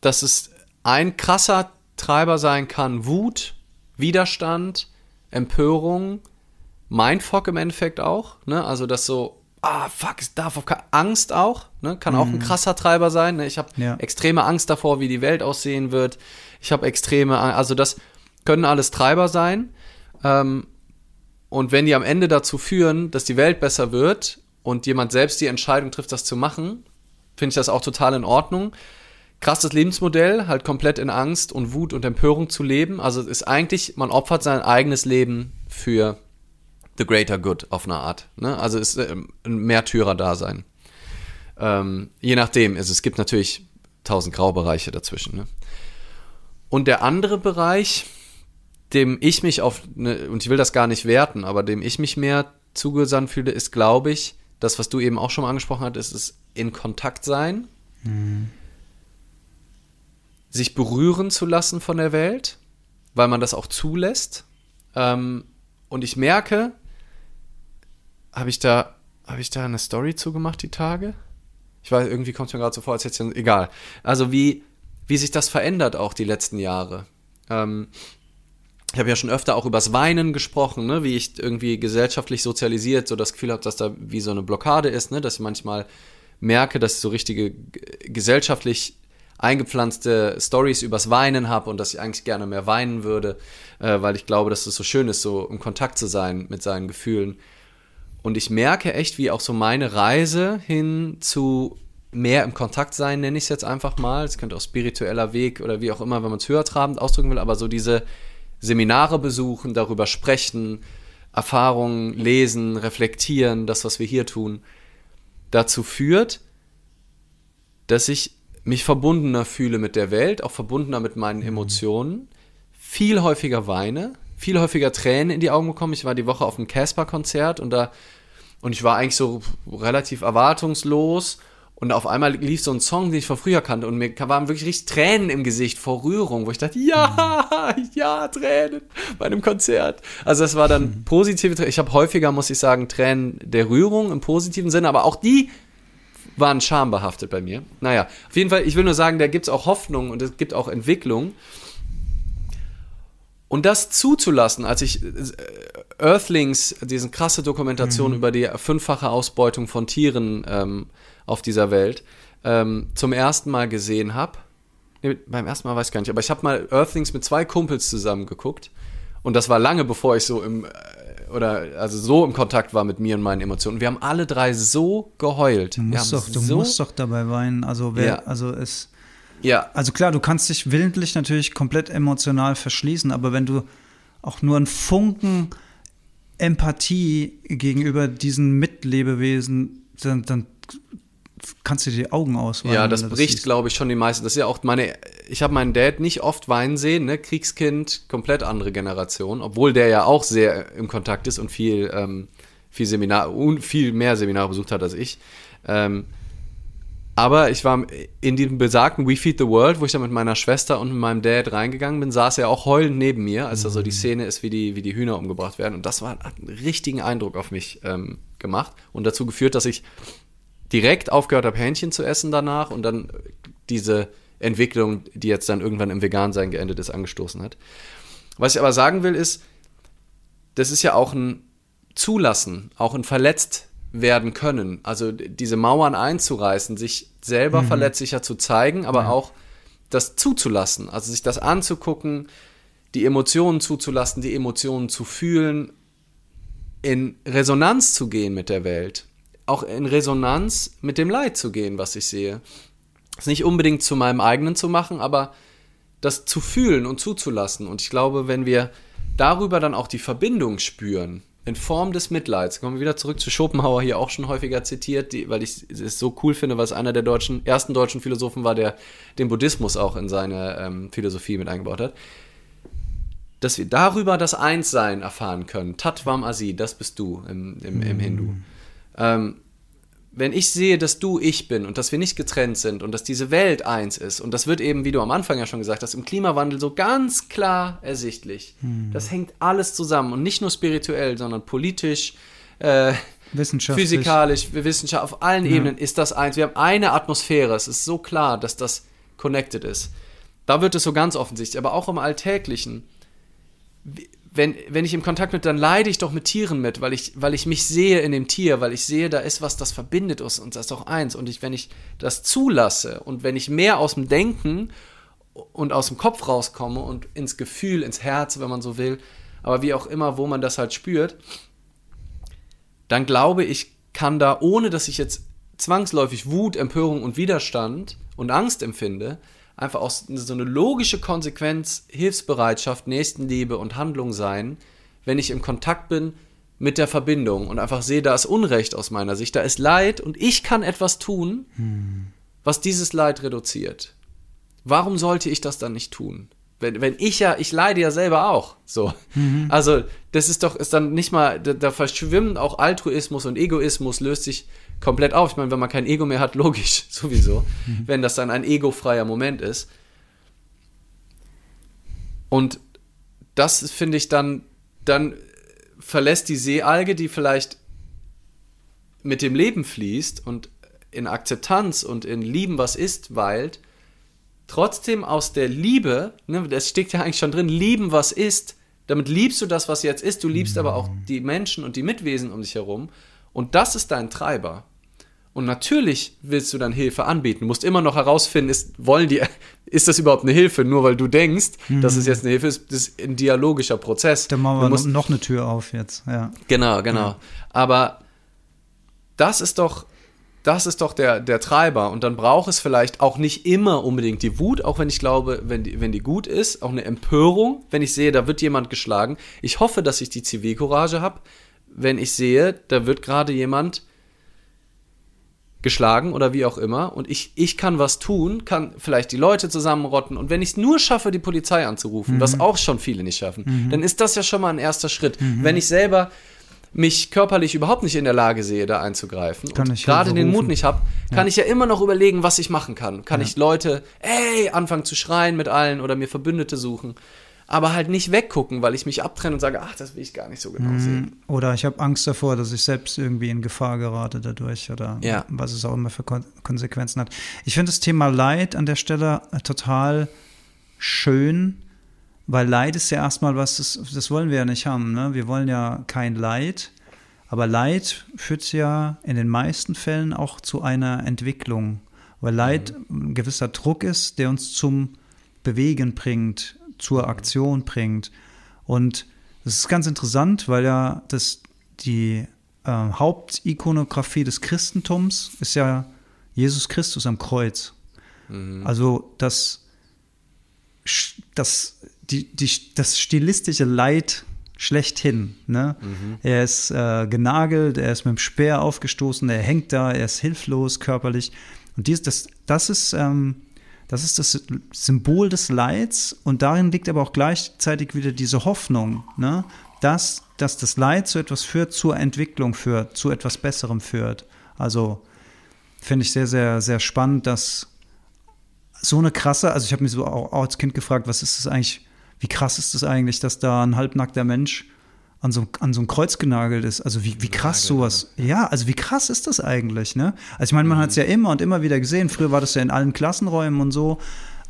dass es ein krasser Treiber sein kann, Wut, Widerstand, Empörung, Mindfuck im Endeffekt auch, ne? Also das so, ah, fuck, es darf auf Angst auch, ne? Kann auch ein mhm. krasser Treiber sein. Ne? Ich habe ja. extreme Angst davor, wie die Welt aussehen wird. Ich habe extreme, also das können alles Treiber sein. Ähm, und wenn die am Ende dazu führen, dass die Welt besser wird und jemand selbst die Entscheidung trifft, das zu machen, finde ich das auch total in Ordnung krasses Lebensmodell, halt komplett in Angst und Wut und Empörung zu leben. Also es ist eigentlich, man opfert sein eigenes Leben für the greater good auf eine Art. Ne? Also es ist ähm, ein Märtyrer-Dasein. Ähm, je nachdem, also es gibt natürlich tausend Graubereiche dazwischen. Ne? Und der andere Bereich, dem ich mich auf, ne, und ich will das gar nicht werten, aber dem ich mich mehr zugesandt fühle, ist, glaube ich, das, was du eben auch schon mal angesprochen hattest, ist in Kontakt sein. Mhm sich berühren zu lassen von der Welt, weil man das auch zulässt. Ähm, und ich merke, habe ich da, ich da eine Story zugemacht die Tage? Ich weiß, irgendwie kommt es mir gerade so vor, als hätte ich, egal. Also wie, wie sich das verändert auch die letzten Jahre. Ähm, ich habe ja schon öfter auch übers Weinen gesprochen, ne? wie ich irgendwie gesellschaftlich sozialisiert so das Gefühl habe, dass da wie so eine Blockade ist, ne? dass ich manchmal merke, dass ich so richtige gesellschaftlich eingepflanzte Stories übers Weinen habe und dass ich eigentlich gerne mehr weinen würde, äh, weil ich glaube, dass es so schön ist, so im Kontakt zu sein mit seinen Gefühlen. Und ich merke echt, wie auch so meine Reise hin zu mehr im Kontakt sein, nenne ich es jetzt einfach mal. Es könnte auch spiritueller Weg oder wie auch immer, wenn man es höhertrabend ausdrücken will, aber so diese Seminare besuchen, darüber sprechen, Erfahrungen lesen, reflektieren, das, was wir hier tun, dazu führt, dass ich mich verbundener fühle mit der Welt, auch verbundener mit meinen mhm. Emotionen, viel häufiger weine, viel häufiger Tränen in die Augen bekommen. Ich war die Woche auf einem Casper-Konzert und da und ich war eigentlich so relativ erwartungslos und auf einmal lief so ein Song, den ich von früher kannte und mir waren wirklich richtig Tränen im Gesicht vor Rührung, wo ich dachte, ja, mhm. ja, Tränen bei einem Konzert. Also das war dann mhm. positive Tränen. Ich habe häufiger, muss ich sagen, Tränen der Rührung im positiven Sinne, aber auch die waren schambehaftet bei mir. Naja, auf jeden Fall, ich will nur sagen, da gibt es auch Hoffnung und es gibt auch Entwicklung. Und das zuzulassen, als ich äh, Earthlings, diese krasse Dokumentation mhm. über die fünffache Ausbeutung von Tieren ähm, auf dieser Welt, ähm, zum ersten Mal gesehen habe, nee, beim ersten Mal weiß ich gar nicht, aber ich habe mal Earthlings mit zwei Kumpels zusammen geguckt. Und das war lange bevor ich so im äh, oder also so im Kontakt war mit mir und meinen Emotionen. Wir haben alle drei so geheult. Du musst, doch, du so musst doch dabei weinen. Also wer, ja. also es. Ja. Also klar, du kannst dich willentlich natürlich komplett emotional verschließen, aber wenn du auch nur einen Funken Empathie gegenüber diesen Mitlebewesen, dann, dann kannst du dir die Augen ausweinen. Ja, das bricht, glaube ich, schon die meisten. Das ist ja auch meine, ich habe meinen Dad nicht oft weinen sehen, ne? Kriegskind, komplett andere Generation, obwohl der ja auch sehr im Kontakt ist und viel, ähm, viel Seminar, und viel mehr Seminare besucht hat als ich. Ähm, aber ich war in diesem besagten We Feed the World, wo ich dann mit meiner Schwester und mit meinem Dad reingegangen bin, saß er auch heulend neben mir, als da so die mhm. Szene ist, wie die, wie die Hühner umgebracht werden. Und das war, hat einen richtigen Eindruck auf mich ähm, gemacht und dazu geführt, dass ich direkt aufgehört habe, Hähnchen zu essen danach und dann diese Entwicklung, die jetzt dann irgendwann im Vegansein geendet ist, angestoßen hat. Was ich aber sagen will, ist, das ist ja auch ein Zulassen, auch ein verletzt werden können. Also diese Mauern einzureißen, sich selber mhm. verletzlicher zu zeigen, aber ja. auch das zuzulassen, also sich das anzugucken, die Emotionen zuzulassen, die Emotionen zu fühlen, in Resonanz zu gehen mit der Welt auch in Resonanz mit dem Leid zu gehen, was ich sehe. Es nicht unbedingt zu meinem eigenen zu machen, aber das zu fühlen und zuzulassen. Und ich glaube, wenn wir darüber dann auch die Verbindung spüren, in Form des Mitleids, kommen wir wieder zurück zu Schopenhauer, hier auch schon häufiger zitiert, die, weil ich es so cool finde, weil es einer der deutschen, ersten deutschen Philosophen war, der den Buddhismus auch in seine ähm, Philosophie mit eingebaut hat dass wir darüber das Einssein erfahren können. Tatvam Asi, das bist du im, im, im Hindu. Ähm, wenn ich sehe, dass du ich bin und dass wir nicht getrennt sind und dass diese Welt eins ist, und das wird eben, wie du am Anfang ja schon gesagt hast, im Klimawandel so ganz klar ersichtlich. Hm. Das hängt alles zusammen und nicht nur spirituell, sondern politisch, äh, physikalisch, Wissenschaft, auf allen ja. Ebenen ist das eins. Wir haben eine Atmosphäre, es ist so klar, dass das connected ist. Da wird es so ganz offensichtlich, aber auch im Alltäglichen wenn, wenn ich im Kontakt bin, dann leide ich doch mit Tieren mit, weil ich, weil ich mich sehe in dem Tier, weil ich sehe, da ist was, das verbindet uns und das ist doch eins. Und ich, wenn ich das zulasse und wenn ich mehr aus dem Denken und aus dem Kopf rauskomme und ins Gefühl, ins Herz, wenn man so will, aber wie auch immer, wo man das halt spürt, dann glaube ich, kann da, ohne dass ich jetzt zwangsläufig Wut, Empörung und Widerstand und Angst empfinde, einfach auch so eine logische Konsequenz Hilfsbereitschaft, Nächstenliebe und Handlung sein, wenn ich im Kontakt bin mit der Verbindung und einfach sehe, da ist Unrecht aus meiner Sicht, da ist Leid und ich kann etwas tun, hm. was dieses Leid reduziert. Warum sollte ich das dann nicht tun? Wenn, wenn ich ja, ich leide ja selber auch. So. Mhm. Also, das ist doch, ist dann nicht mal, da, da verschwimmen auch Altruismus und Egoismus, löst sich komplett auf. Ich meine, wenn man kein Ego mehr hat, logisch, [laughs] sowieso. Mhm. Wenn das dann ein egofreier Moment ist. Und das finde ich dann, dann verlässt die Seealge, die vielleicht mit dem Leben fließt und in Akzeptanz und in Lieben, was ist, weilt, trotzdem aus der Liebe, ne, das steckt ja eigentlich schon drin, lieben, was ist, damit liebst du das, was jetzt ist, du liebst mhm. aber auch die Menschen und die Mitwesen um dich herum und das ist dein Treiber. Und natürlich willst du dann Hilfe anbieten. Du musst immer noch herausfinden, ist, wollen die, [laughs] ist das überhaupt eine Hilfe? Nur weil du denkst, mhm. dass es jetzt eine Hilfe ist, das ist ein dialogischer Prozess. Dann machen wir musst, noch eine Tür auf jetzt, ja. Genau, genau. Ja. Aber das ist doch, das ist doch der, der Treiber. Und dann braucht es vielleicht auch nicht immer unbedingt die Wut, auch wenn ich glaube, wenn die, wenn die gut ist, auch eine Empörung, wenn ich sehe, da wird jemand geschlagen. Ich hoffe, dass ich die Zivilcourage habe, wenn ich sehe, da wird gerade jemand geschlagen oder wie auch immer und ich, ich kann was tun, kann vielleicht die Leute zusammenrotten und wenn ich es nur schaffe, die Polizei anzurufen, mhm. was auch schon viele nicht schaffen, mhm. dann ist das ja schon mal ein erster Schritt. Mhm. Wenn ich selber mich körperlich überhaupt nicht in der Lage sehe, da einzugreifen kann und gerade den Mut nicht habe, kann ja. ich ja immer noch überlegen, was ich machen kann. Kann ja. ich Leute, ey, anfangen zu schreien mit allen oder mir Verbündete suchen aber halt nicht weggucken, weil ich mich abtrenne und sage, ach, das will ich gar nicht so genau mhm. sehen. Oder ich habe Angst davor, dass ich selbst irgendwie in Gefahr gerate dadurch oder ja. was es auch immer für Kon Konsequenzen hat. Ich finde das Thema Leid an der Stelle äh, total schön, weil Leid ist ja erstmal was, das, das wollen wir ja nicht haben. Ne? Wir wollen ja kein Leid. Aber Leid führt ja in den meisten Fällen auch zu einer Entwicklung, weil Leid mhm. ein gewisser Druck ist, der uns zum Bewegen bringt, zur Aktion bringt. Und das ist ganz interessant, weil ja das, die äh, Hauptikonografie des Christentums ist ja Jesus Christus am Kreuz. Mhm. Also das, das, die, die, das stilistische Leid schlechthin. Ne? Mhm. Er ist äh, genagelt, er ist mit dem Speer aufgestoßen, er hängt da, er ist hilflos körperlich. Und dies, das, das ist ähm, das ist das Symbol des Leids und darin liegt aber auch gleichzeitig wieder diese Hoffnung, ne? dass, dass das Leid zu etwas führt, zur Entwicklung führt, zu etwas Besserem führt. Also finde ich sehr, sehr, sehr spannend, dass so eine krasse, also ich habe mich so auch als Kind gefragt, was ist das eigentlich, wie krass ist das eigentlich, dass da ein halbnackter Mensch an so, an so ein Kreuz genagelt ist. Also wie, wie krass sowas. Ja, also wie krass ist das eigentlich, ne? Also ich meine, man mhm. hat es ja immer und immer wieder gesehen. Früher war das ja in allen Klassenräumen und so.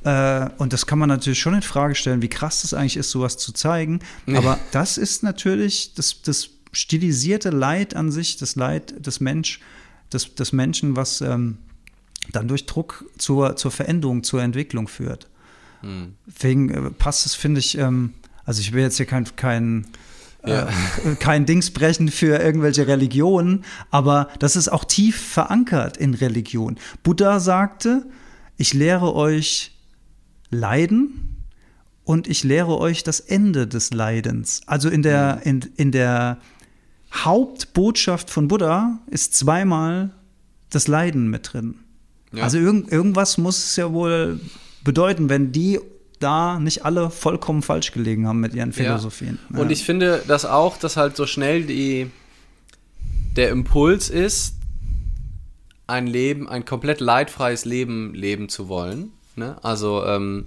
Äh, und das kann man natürlich schon in Frage stellen, wie krass das eigentlich ist, sowas zu zeigen. Aber das ist natürlich das, das stilisierte Leid an sich, das Leid des Mensch, des, des Menschen, was ähm, dann durch Druck zur, zur Veränderung, zur Entwicklung führt. Mhm. Deswegen äh, passt es, finde ich, ähm, also ich will jetzt hier kein, kein ja. äh, [laughs] kein Dings brechen für irgendwelche Religionen, aber das ist auch tief verankert in Religion. Buddha sagte, ich lehre euch Leiden und ich lehre euch das Ende des Leidens. Also in der, in, in der Hauptbotschaft von Buddha ist zweimal das Leiden mit drin. Ja. Also irgend, irgendwas muss es ja wohl bedeuten, wenn die da nicht alle vollkommen falsch gelegen haben mit ihren Philosophien. Ja. Und ich finde das auch, dass halt so schnell die, der Impuls ist, ein Leben, ein komplett leidfreies Leben leben zu wollen. Ne? Also ähm,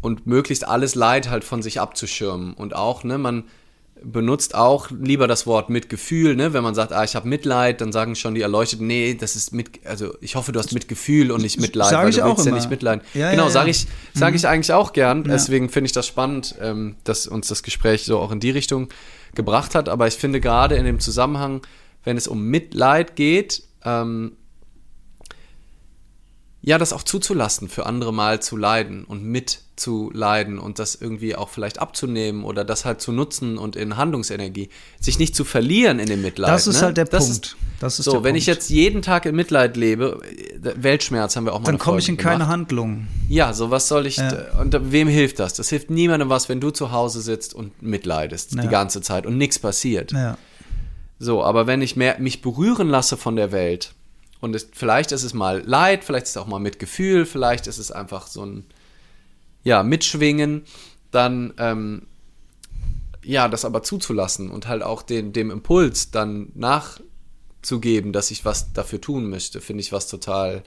und möglichst alles Leid halt von sich abzuschirmen. Und auch, ne, man benutzt auch lieber das Wort Mitgefühl, ne? Wenn man sagt, ah, ich habe Mitleid, dann sagen schon die Erleuchteten, nee, das ist mit, also ich hoffe, du hast Mitgefühl und nicht Mitleid, sag weil ich du auch willst immer. ja nicht mitleiden. Ja, genau, ja, sage ja. ich, sage ich Mhm. eigentlich auch gern. Deswegen finde ich das spannend, ähm, dass uns das Gespräch so auch in die Richtung gebracht hat. Aber ich finde gerade in dem Zusammenhang, wenn es um Mitleid geht, ähm, ja, das auch zuzulassen, für andere mal zu leiden und mitzuleiden und das irgendwie auch vielleicht abzunehmen oder das halt zu nutzen und in Handlungsenergie. Sich nicht zu verlieren in dem Mitleid. Das ist ne? halt der das Punkt. Ist, Das ist so, wenn Punkt. ich jetzt jeden Tag in Mitleid lebe, äh, Weltschmerz haben wir auch mal dann komme ich in Folge keine gemacht. Handlung. Ja, so was soll ich, Ja. und wem hilft das? Das hilft niemandem was, wenn du zu Hause sitzt und mitleidest Ja. die ganze Zeit und nichts passiert. Ja. So, aber wenn ich mehr, mich berühren lasse von der Welt und es, vielleicht ist es mal Leid, vielleicht ist es auch mal Mitgefühl, vielleicht ist es einfach so ein, ja, Mitschwingen, dann, ähm, ja, das aber zuzulassen und halt auch den, dem Impuls dann nachzugeben, dass ich was dafür tun möchte, finde ich was total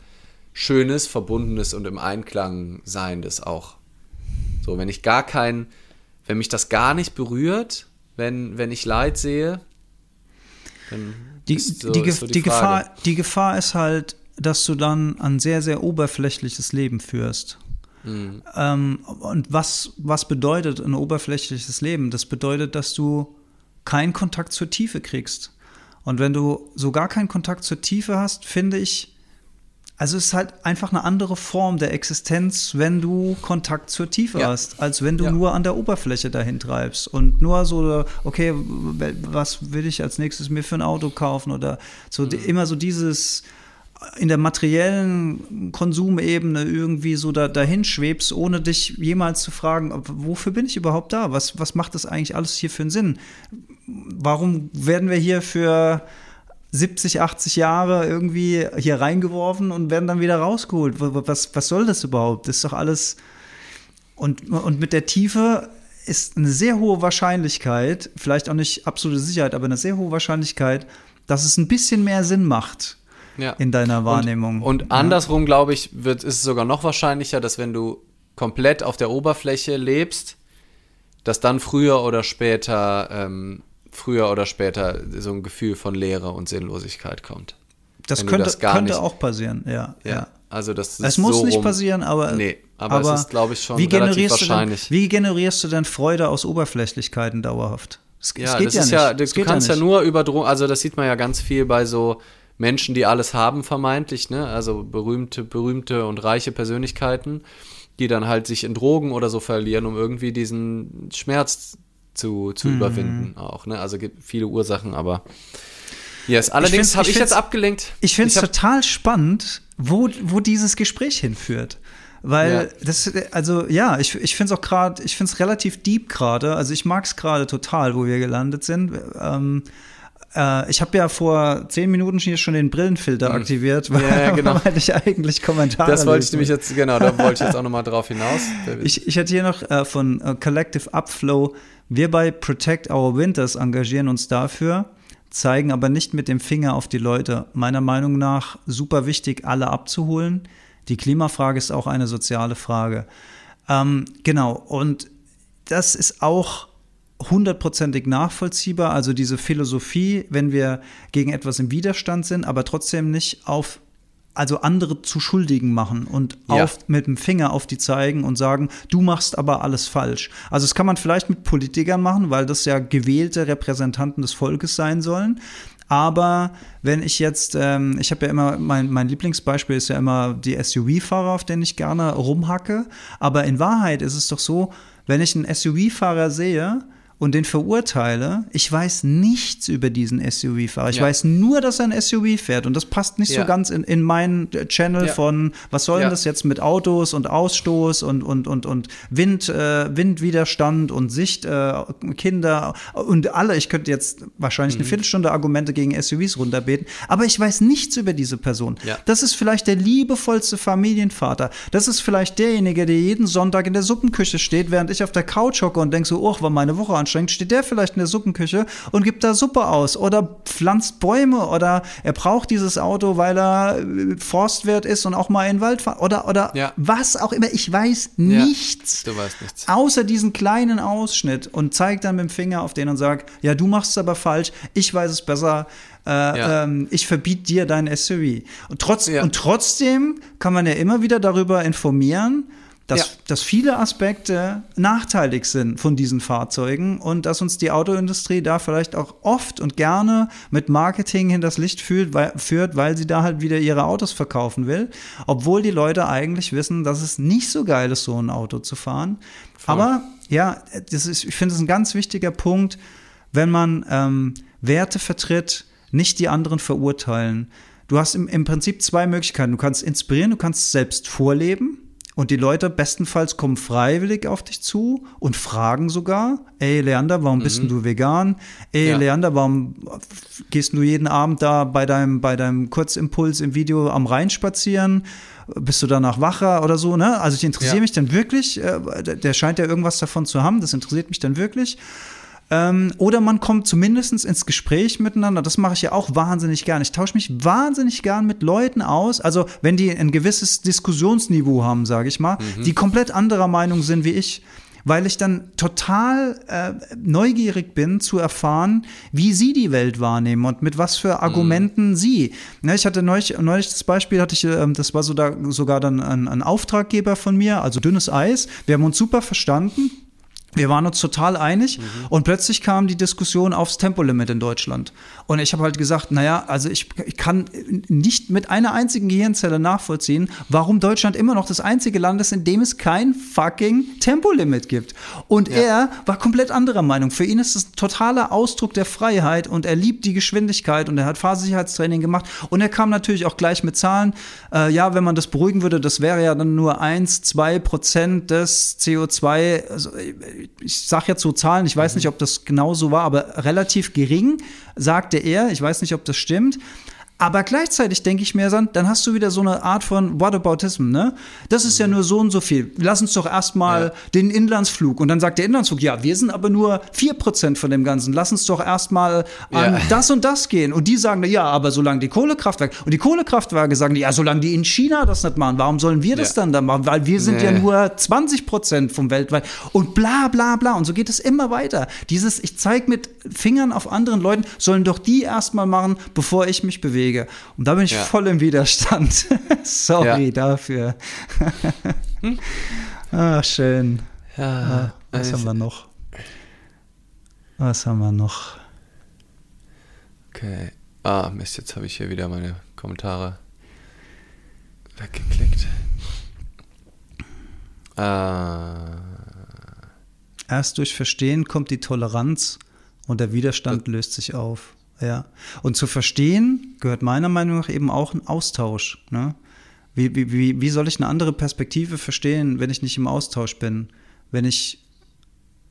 Schönes, Verbundenes und im Einklang Seiendes auch. So, wenn ich gar kein, wenn mich das gar nicht berührt, wenn, wenn ich Leid sehe, dann Die, so, die, so die, Frage. Gefahr, die Gefahr ist halt, dass du dann ein sehr, sehr oberflächliches Leben führst. Mhm. Ähm, und was, was bedeutet ein oberflächliches Leben? Das bedeutet, dass du keinen Kontakt zur Tiefe kriegst. Und wenn du so gar keinen Kontakt zur Tiefe hast, finde ich, also es ist halt einfach eine andere Form der Existenz, wenn du Kontakt zur Tiefe Ja. hast, als wenn du Ja. nur an der Oberfläche dahin treibst und nur so, okay, was will ich als nächstes mir für ein Auto kaufen oder so die, immer so dieses in der materiellen Konsumebene irgendwie so da, dahin schwebst, ohne dich jemals zu fragen, wofür bin ich überhaupt da? Was, was macht das eigentlich alles hier für einen Sinn? Warum werden wir hier für 70, 80 Jahre irgendwie hier reingeworfen und werden dann wieder rausgeholt? Was, was soll das überhaupt? Das ist doch alles. Und, und mit der Tiefe ist eine sehr hohe Wahrscheinlichkeit, vielleicht auch nicht absolute Sicherheit, aber eine sehr hohe Wahrscheinlichkeit, dass es ein bisschen mehr Sinn macht Ja. in deiner Wahrnehmung. Und, und andersrum, glaube ich, wird, ist es sogar noch wahrscheinlicher, dass wenn du komplett auf der Oberfläche lebst, dass dann früher oder später, ähm, früher oder später so ein Gefühl von Leere und Sinnlosigkeit kommt. Das wenn du könnte, das könnte nicht- auch passieren, ja. Ja. ja. Also das ist Es muss so nicht rum. passieren, aber, Nee, aber es ist, glaube ich, schon wie relativ generierst du denn, wahrscheinlich. Wie generierst du denn Freude aus Oberflächlichkeiten dauerhaft? Es, Ja, es geht das ja ist nicht. ja, du geht kannst ja, nicht. nur über Drogen, also das sieht man ja ganz viel bei so Menschen, die alles haben, vermeintlich, ne? Also berühmte, berühmte und reiche Persönlichkeiten, die dann halt sich in Drogen oder so verlieren, um irgendwie diesen Schmerz zu, Mhm. zu überwinden auch, ne? Also gibt viele Ursachen, aber yes, allerdings habe ich ich, jetzt abgelenkt. Ich finde es total spannend, wo, wo dieses Gespräch hinführt. Weil das, also ja, ich, ich finde es auch gerade, ich finde es relativ deep gerade. Also ich mag es gerade total, wo wir gelandet sind. Ähm, äh, ich habe ja vor zehn Minuten hier schon den Brillenfilter aktiviert, weil, Mhm. Ja, ja, [laughs] genau. weil ich eigentlich Kommentare das wollte ich nämlich jetzt, genau, da wollte ich jetzt [laughs] auch nochmal drauf hinaus. Ich, ich hatte hier noch äh, von äh, Collective Upflow. Wir bei Protect Our Winters engagieren uns dafür, zeigen aber nicht mit dem Finger auf die Leute. Meiner Meinung nach super wichtig, alle abzuholen. Die Klimafrage ist auch eine soziale Frage. Ähm, genau, und das ist auch hundertprozentig nachvollziehbar. Also diese Philosophie, wenn wir gegen etwas im Widerstand sind, aber trotzdem nicht auf, also andere zu Schuldigen machen und Ja. auf, mit dem Finger auf die zeigen und sagen, du machst aber alles falsch. Also das kann man vielleicht mit Politikern machen, weil das ja gewählte Repräsentanten des Volkes sein sollen. Aber wenn ich jetzt, ähm, ich habe ja immer, mein, mein Lieblingsbeispiel ist ja immer die SUV-Fahrer, auf denen ich gerne rumhacke. Aber in Wahrheit ist es doch so, wenn ich einen SUV-Fahrer sehe und den verurteile, ich weiß nichts über diesen SUV-Fahrer. Ich ja. weiß nur, dass er ein SUV fährt und das passt nicht ja. so ganz in, in meinen Channel ja. von, was soll denn das jetzt mit Autos und Ausstoß und, und, und, und Wind, äh, Windwiderstand und Sicht, äh, Kinder und alle. Ich könnte jetzt wahrscheinlich mhm. eine Viertelstunde Argumente gegen SUVs runterbeten, aber ich weiß nichts über diese Person. Das ist vielleicht der liebevollste Familienvater. Das ist vielleicht derjenige, der jeden Sonntag in der Suppenküche steht, während ich auf der Couch hocke und denke so, oh, war meine Woche anstrengend anstrengt, steht der vielleicht in der Suppenküche und gibt da Suppe aus oder pflanzt Bäume oder er braucht dieses Auto, weil er äh, Forstwirt ist und auch mal in den Wald fährt oder, oder ja. was auch immer. Ich weiß nichts. Ja, du weißt nichts. Außer diesen kleinen Ausschnitt und zeigt dann mit dem Finger auf den und sagt, ja, du machst es aber falsch, ich weiß es besser. Äh, ja. ähm, ich verbiete dir dein SUV. Und, trotz, und trotzdem kann man ja immer wieder darüber informieren, dass, ja. dass viele Aspekte nachteilig sind von diesen Fahrzeugen und dass uns die Autoindustrie da vielleicht auch oft und gerne mit Marketing hinters Licht führt, weil, führt, weil sie da halt wieder ihre Autos verkaufen will, obwohl die Leute eigentlich wissen, dass es nicht so geil ist, so ein Auto zu fahren. Voll. Aber ja, das ist, ich finde es ein ganz wichtiger Punkt, wenn man ähm, Werte vertritt, nicht die anderen verurteilen. Du hast im, im Prinzip zwei Möglichkeiten. Du kannst inspirieren, du kannst selbst vorleben und die Leute bestenfalls kommen freiwillig auf dich zu und fragen sogar, ey Leander, warum mhm. bist du vegan? Ey ja. Leander, warum gehst du jeden Abend da bei deinem, bei deinem Kurzimpuls im Video am Rhein spazieren? Bist du danach wacher oder so, ne? Also ich interessiere ja. mich dann wirklich, äh, der scheint ja irgendwas davon zu haben, das interessiert mich dann wirklich. Ähm, oder man kommt zumindest ins Gespräch miteinander. Das mache ich ja auch wahnsinnig gern. Ich tausche mich wahnsinnig gern mit Leuten aus. Also wenn die ein gewisses Diskussionsniveau haben, sage ich mal, mhm. die komplett anderer Meinung sind wie ich weil ich dann total äh, neugierig bin zu erfahren, wie sie die Welt wahrnehmen und mit was für Argumenten mhm. sie. Ne, ich hatte neulich, neulich das Beispiel, hatte ich, äh, das war so da, sogar dann ein, ein Auftraggeber von mir, also dünnes Eis. Wir haben uns super verstanden. Wir waren uns total einig mhm. und plötzlich kam die Diskussion aufs Tempolimit in Deutschland. Und ich habe halt gesagt, naja, also ich, ich, kann nicht mit einer einzigen Gehirnzelle nachvollziehen, warum Deutschland immer noch das einzige Land ist, in dem es kein fucking Tempolimit gibt. Und ja. er war komplett anderer Meinung. Für ihn ist es ein totaler Ausdruck der Freiheit und er liebt die Geschwindigkeit und er hat Fahrsicherheitstraining gemacht. Und er kam natürlich auch gleich mit Zahlen. Äh, ja, wenn man das beruhigen würde, das wäre ja dann nur 1, 2 Prozent des CO2. Also, ich sage jetzt so Zahlen, ich weiß mhm. nicht, ob das genau so war, aber relativ gering, sagte er. Ich weiß nicht, ob das stimmt. Aber gleichzeitig denke ich mir dann, dann hast du wieder so eine Art von Whataboutism, ne? Das ist ja mhm. nur so und so viel. Lass uns doch erstmal ja. den Inlandsflug. Und dann sagt der Inlandsflug, ja, wir sind aber nur 4% von dem Ganzen. Lass uns doch erstmal an ja. das und das gehen. Und die sagen, ja, aber solange die Kohlekraftwerke, und die Kohlekraftwerke sagen, ja, solange die in China das nicht machen, warum sollen wir das ja. dann da machen? Weil wir sind nee. ja nur 20% vom weltweit. Und bla, bla, bla. Und so geht es immer weiter. Dieses, ich zeige mit Fingern auf anderen Leuten, sollen doch die erstmal machen, bevor ich mich bewege. Wege. Und da bin ich ja. voll im Widerstand. [laughs] Sorry ja. dafür. hm? [laughs] Ah, schön. Ja, ah, was haben wir noch? Was haben wir noch? Okay. Ah, Mist, jetzt habe ich hier wieder meine Kommentare weggeklickt. Ah. Erst durch Verstehen kommt die Toleranz und der Widerstand das löst sich auf. Ja. Und zu verstehen gehört meiner Meinung nach eben auch ein Austausch. Ne? Wie, wie, wie soll ich eine andere Perspektive verstehen, wenn ich nicht im Austausch bin? Wenn ich,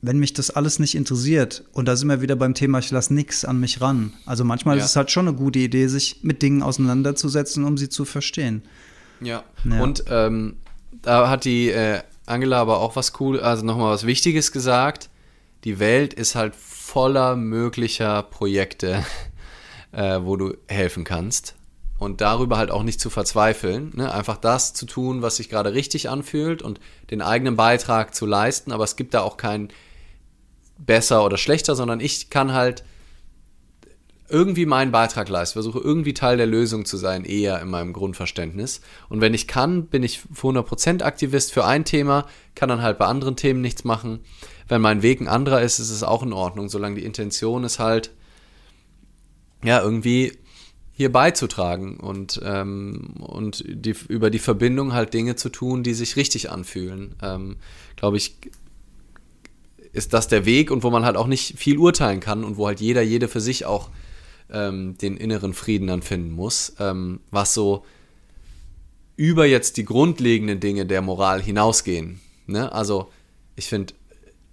wenn mich das alles nicht interessiert, und da sind wir wieder beim Thema, ich lasse nichts an mich ran. Also manchmal ja. ist es halt schon eine gute Idee, sich mit Dingen auseinanderzusetzen, um sie zu verstehen. Ja. ja. Und ähm, da hat die äh, Angela aber auch was cool, also nochmal was Wichtiges gesagt. Die Welt ist halt voller möglicher Projekte, [laughs] äh, wo du helfen kannst. Und darüber halt auch nicht zu verzweifeln. Ne? Einfach das zu tun, was sich gerade richtig anfühlt und den eigenen Beitrag zu leisten. Aber es gibt da auch kein besser oder schlechter, sondern ich kann halt irgendwie meinen Beitrag leisten, versuche irgendwie Teil der Lösung zu sein, eher in meinem Grundverständnis. Und wenn ich kann, bin ich für 100% Aktivist für ein Thema, kann dann halt bei anderen Themen nichts machen wenn mein Weg ein anderer ist, ist es auch in Ordnung, solange die Intention ist halt, ja, irgendwie hier beizutragen und, ähm, und die, über die Verbindung halt Dinge zu tun, die sich richtig anfühlen. Ähm, Glaube ich, ist das der Weg und wo man halt auch nicht viel urteilen kann und wo halt jeder, jede für sich auch ähm, den inneren Frieden dann finden muss, ähm, was so über jetzt die grundlegenden Dinge der Moral hinausgehen. Ne? Also ich finde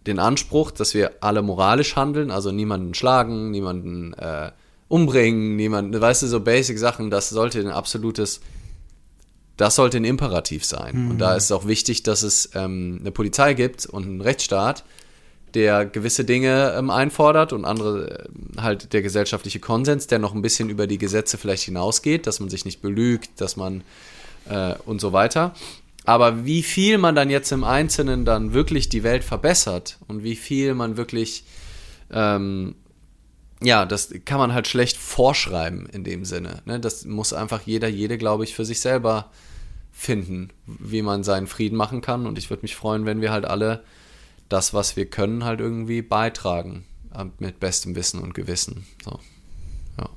den Anspruch, dass wir alle moralisch handeln, also niemanden schlagen, niemanden äh, umbringen, niemanden, weißt du, so basic Sachen, das sollte ein absolutes, das sollte ein Imperativ sein. Mhm. Und da ist es auch wichtig, dass es ähm, eine Polizei gibt und einen Rechtsstaat, der gewisse Dinge ähm, einfordert und andere äh, halt der gesellschaftliche Konsens, der noch ein bisschen über die Gesetze vielleicht hinausgeht, dass man sich nicht belügt, dass man äh, und so weiter. Aber wie viel man dann jetzt im Einzelnen dann wirklich die Welt verbessert und wie viel man wirklich, ähm, ja, das kann man halt schlecht vorschreiben in dem Sinne. Ne? Das muss einfach jeder, jede, glaube ich, für sich selber finden, wie man seinen Frieden machen kann. Und ich würde mich freuen, wenn wir halt alle das, was wir können, halt irgendwie beitragen. Äh, mit bestem Wissen und Gewissen. So. Ja.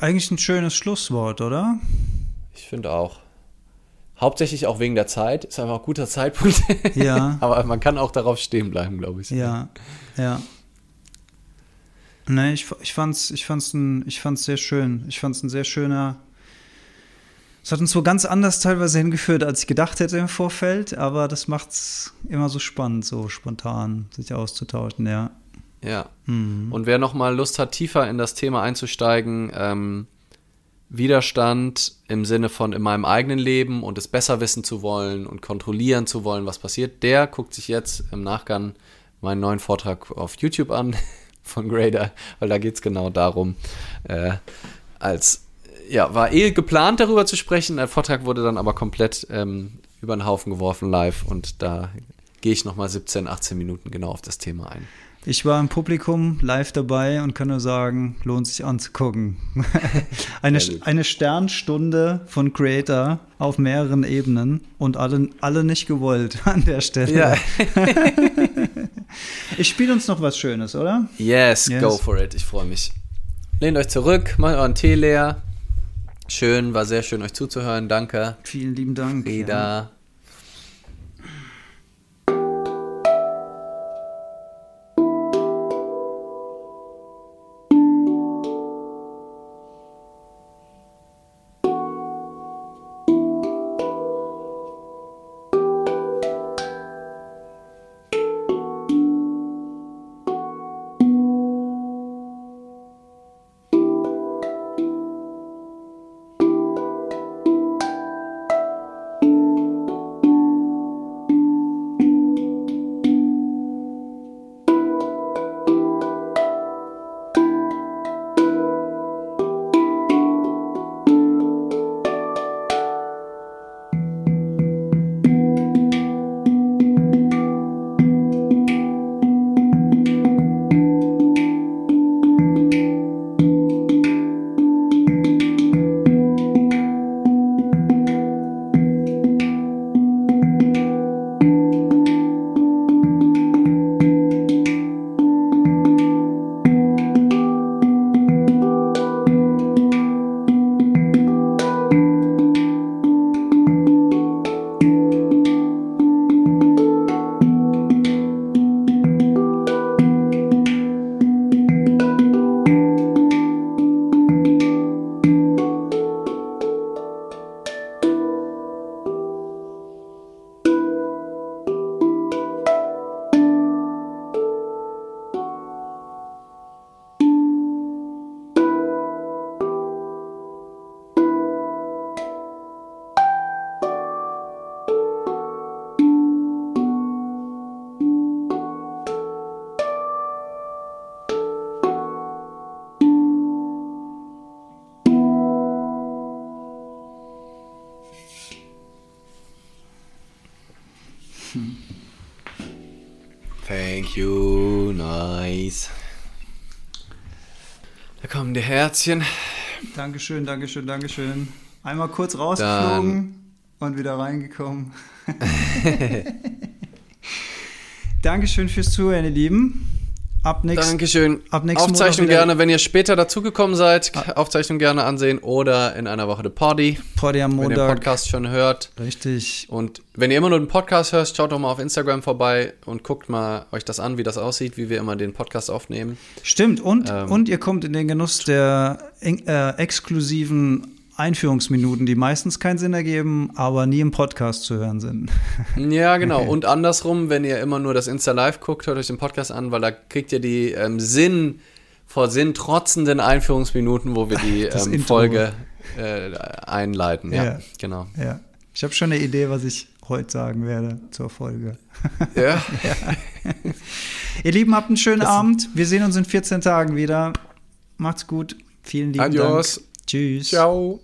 Eigentlich ein schönes Schlusswort, oder? Ich finde auch. Hauptsächlich auch wegen der Zeit. Ist einfach ein guter Zeitpunkt. Ja. [laughs] Aber man kann auch darauf stehen bleiben, glaube ich. Ja, ja. Nee, ich, ich fand's, ich fand's, ein, ich fand's sehr schön. Ich fand's ein sehr schöner. Es hat uns so ganz anders teilweise hingeführt, als ich gedacht hätte im Vorfeld, aber das macht's immer so spannend, so spontan sich auszutauschen, ja. Ja. Mhm. Und wer nochmal Lust hat, tiefer in das Thema einzusteigen, ähm, Widerstand im Sinne von in meinem eigenen Leben und es besser wissen zu wollen und kontrollieren zu wollen, was passiert, der guckt sich jetzt im Nachgang meinen neuen Vortrag auf YouTube an [laughs] von Grader, weil da geht es genau darum, äh, als ja, war eh geplant darüber zu sprechen, der Vortrag wurde dann aber komplett ähm, über den Haufen geworfen live und da gehe ich nochmal 17, 18 Minuten genau auf das Thema ein. Ich war im Publikum live dabei und kann nur sagen, lohnt sich anzugucken. [laughs] eine, eine Sternstunde von Creator auf mehreren Ebenen und alle, alle nicht gewollt [laughs] an der Stelle. Ja. [laughs] ich spiele uns noch was Schönes, oder? Yes, yes. go for it. Ich freue mich. Lehnt euch zurück, macht euren Tee leer. Schön, war sehr schön, euch zuzuhören. Danke. Vielen lieben Dank. Reda. Ja. Herzchen. Dankeschön, Dankeschön, Dankeschön. Einmal kurz rausgeflogen Dann. und wieder reingekommen. [laughs] [laughs] Dankeschön fürs Zuhören, ihr Lieben. Ab nächsten Dankeschön. Ab Aufzeichnung Montag gerne, wenn ihr später dazugekommen seid. Aufzeichnung gerne ansehen oder in einer Woche The Party, Party am wenn ihr den Montag. Podcast schon hört. Richtig. Und wenn ihr immer nur den Podcast hört, schaut doch mal auf Instagram vorbei und guckt mal euch das an, wie das aussieht, wie wir immer den Podcast aufnehmen. Stimmt. Und, Ähm. und ihr kommt in den Genuss der äh, exklusiven Einführungsminuten, die meistens keinen Sinn ergeben, aber nie im Podcast zu hören sind. [laughs] Ja, genau. Und andersrum, wenn ihr immer nur das Insta Live guckt, hört euch den Podcast an, weil da kriegt ihr die ähm, Sinn vor Sinn trotzenden Einführungsminuten, wo wir die [laughs] Das ähm. Folge äh, einleiten. Ja, Ja. genau. ja. Ich habe schon eine Idee, was ich heute sagen werde zur Folge. Ja. [laughs] Ihr Lieben, habt einen schönen Abend. Wir sehen uns in 14 Tagen wieder. Macht's gut. Vielen lieben Adios. Dank. Tschüss. Ciao.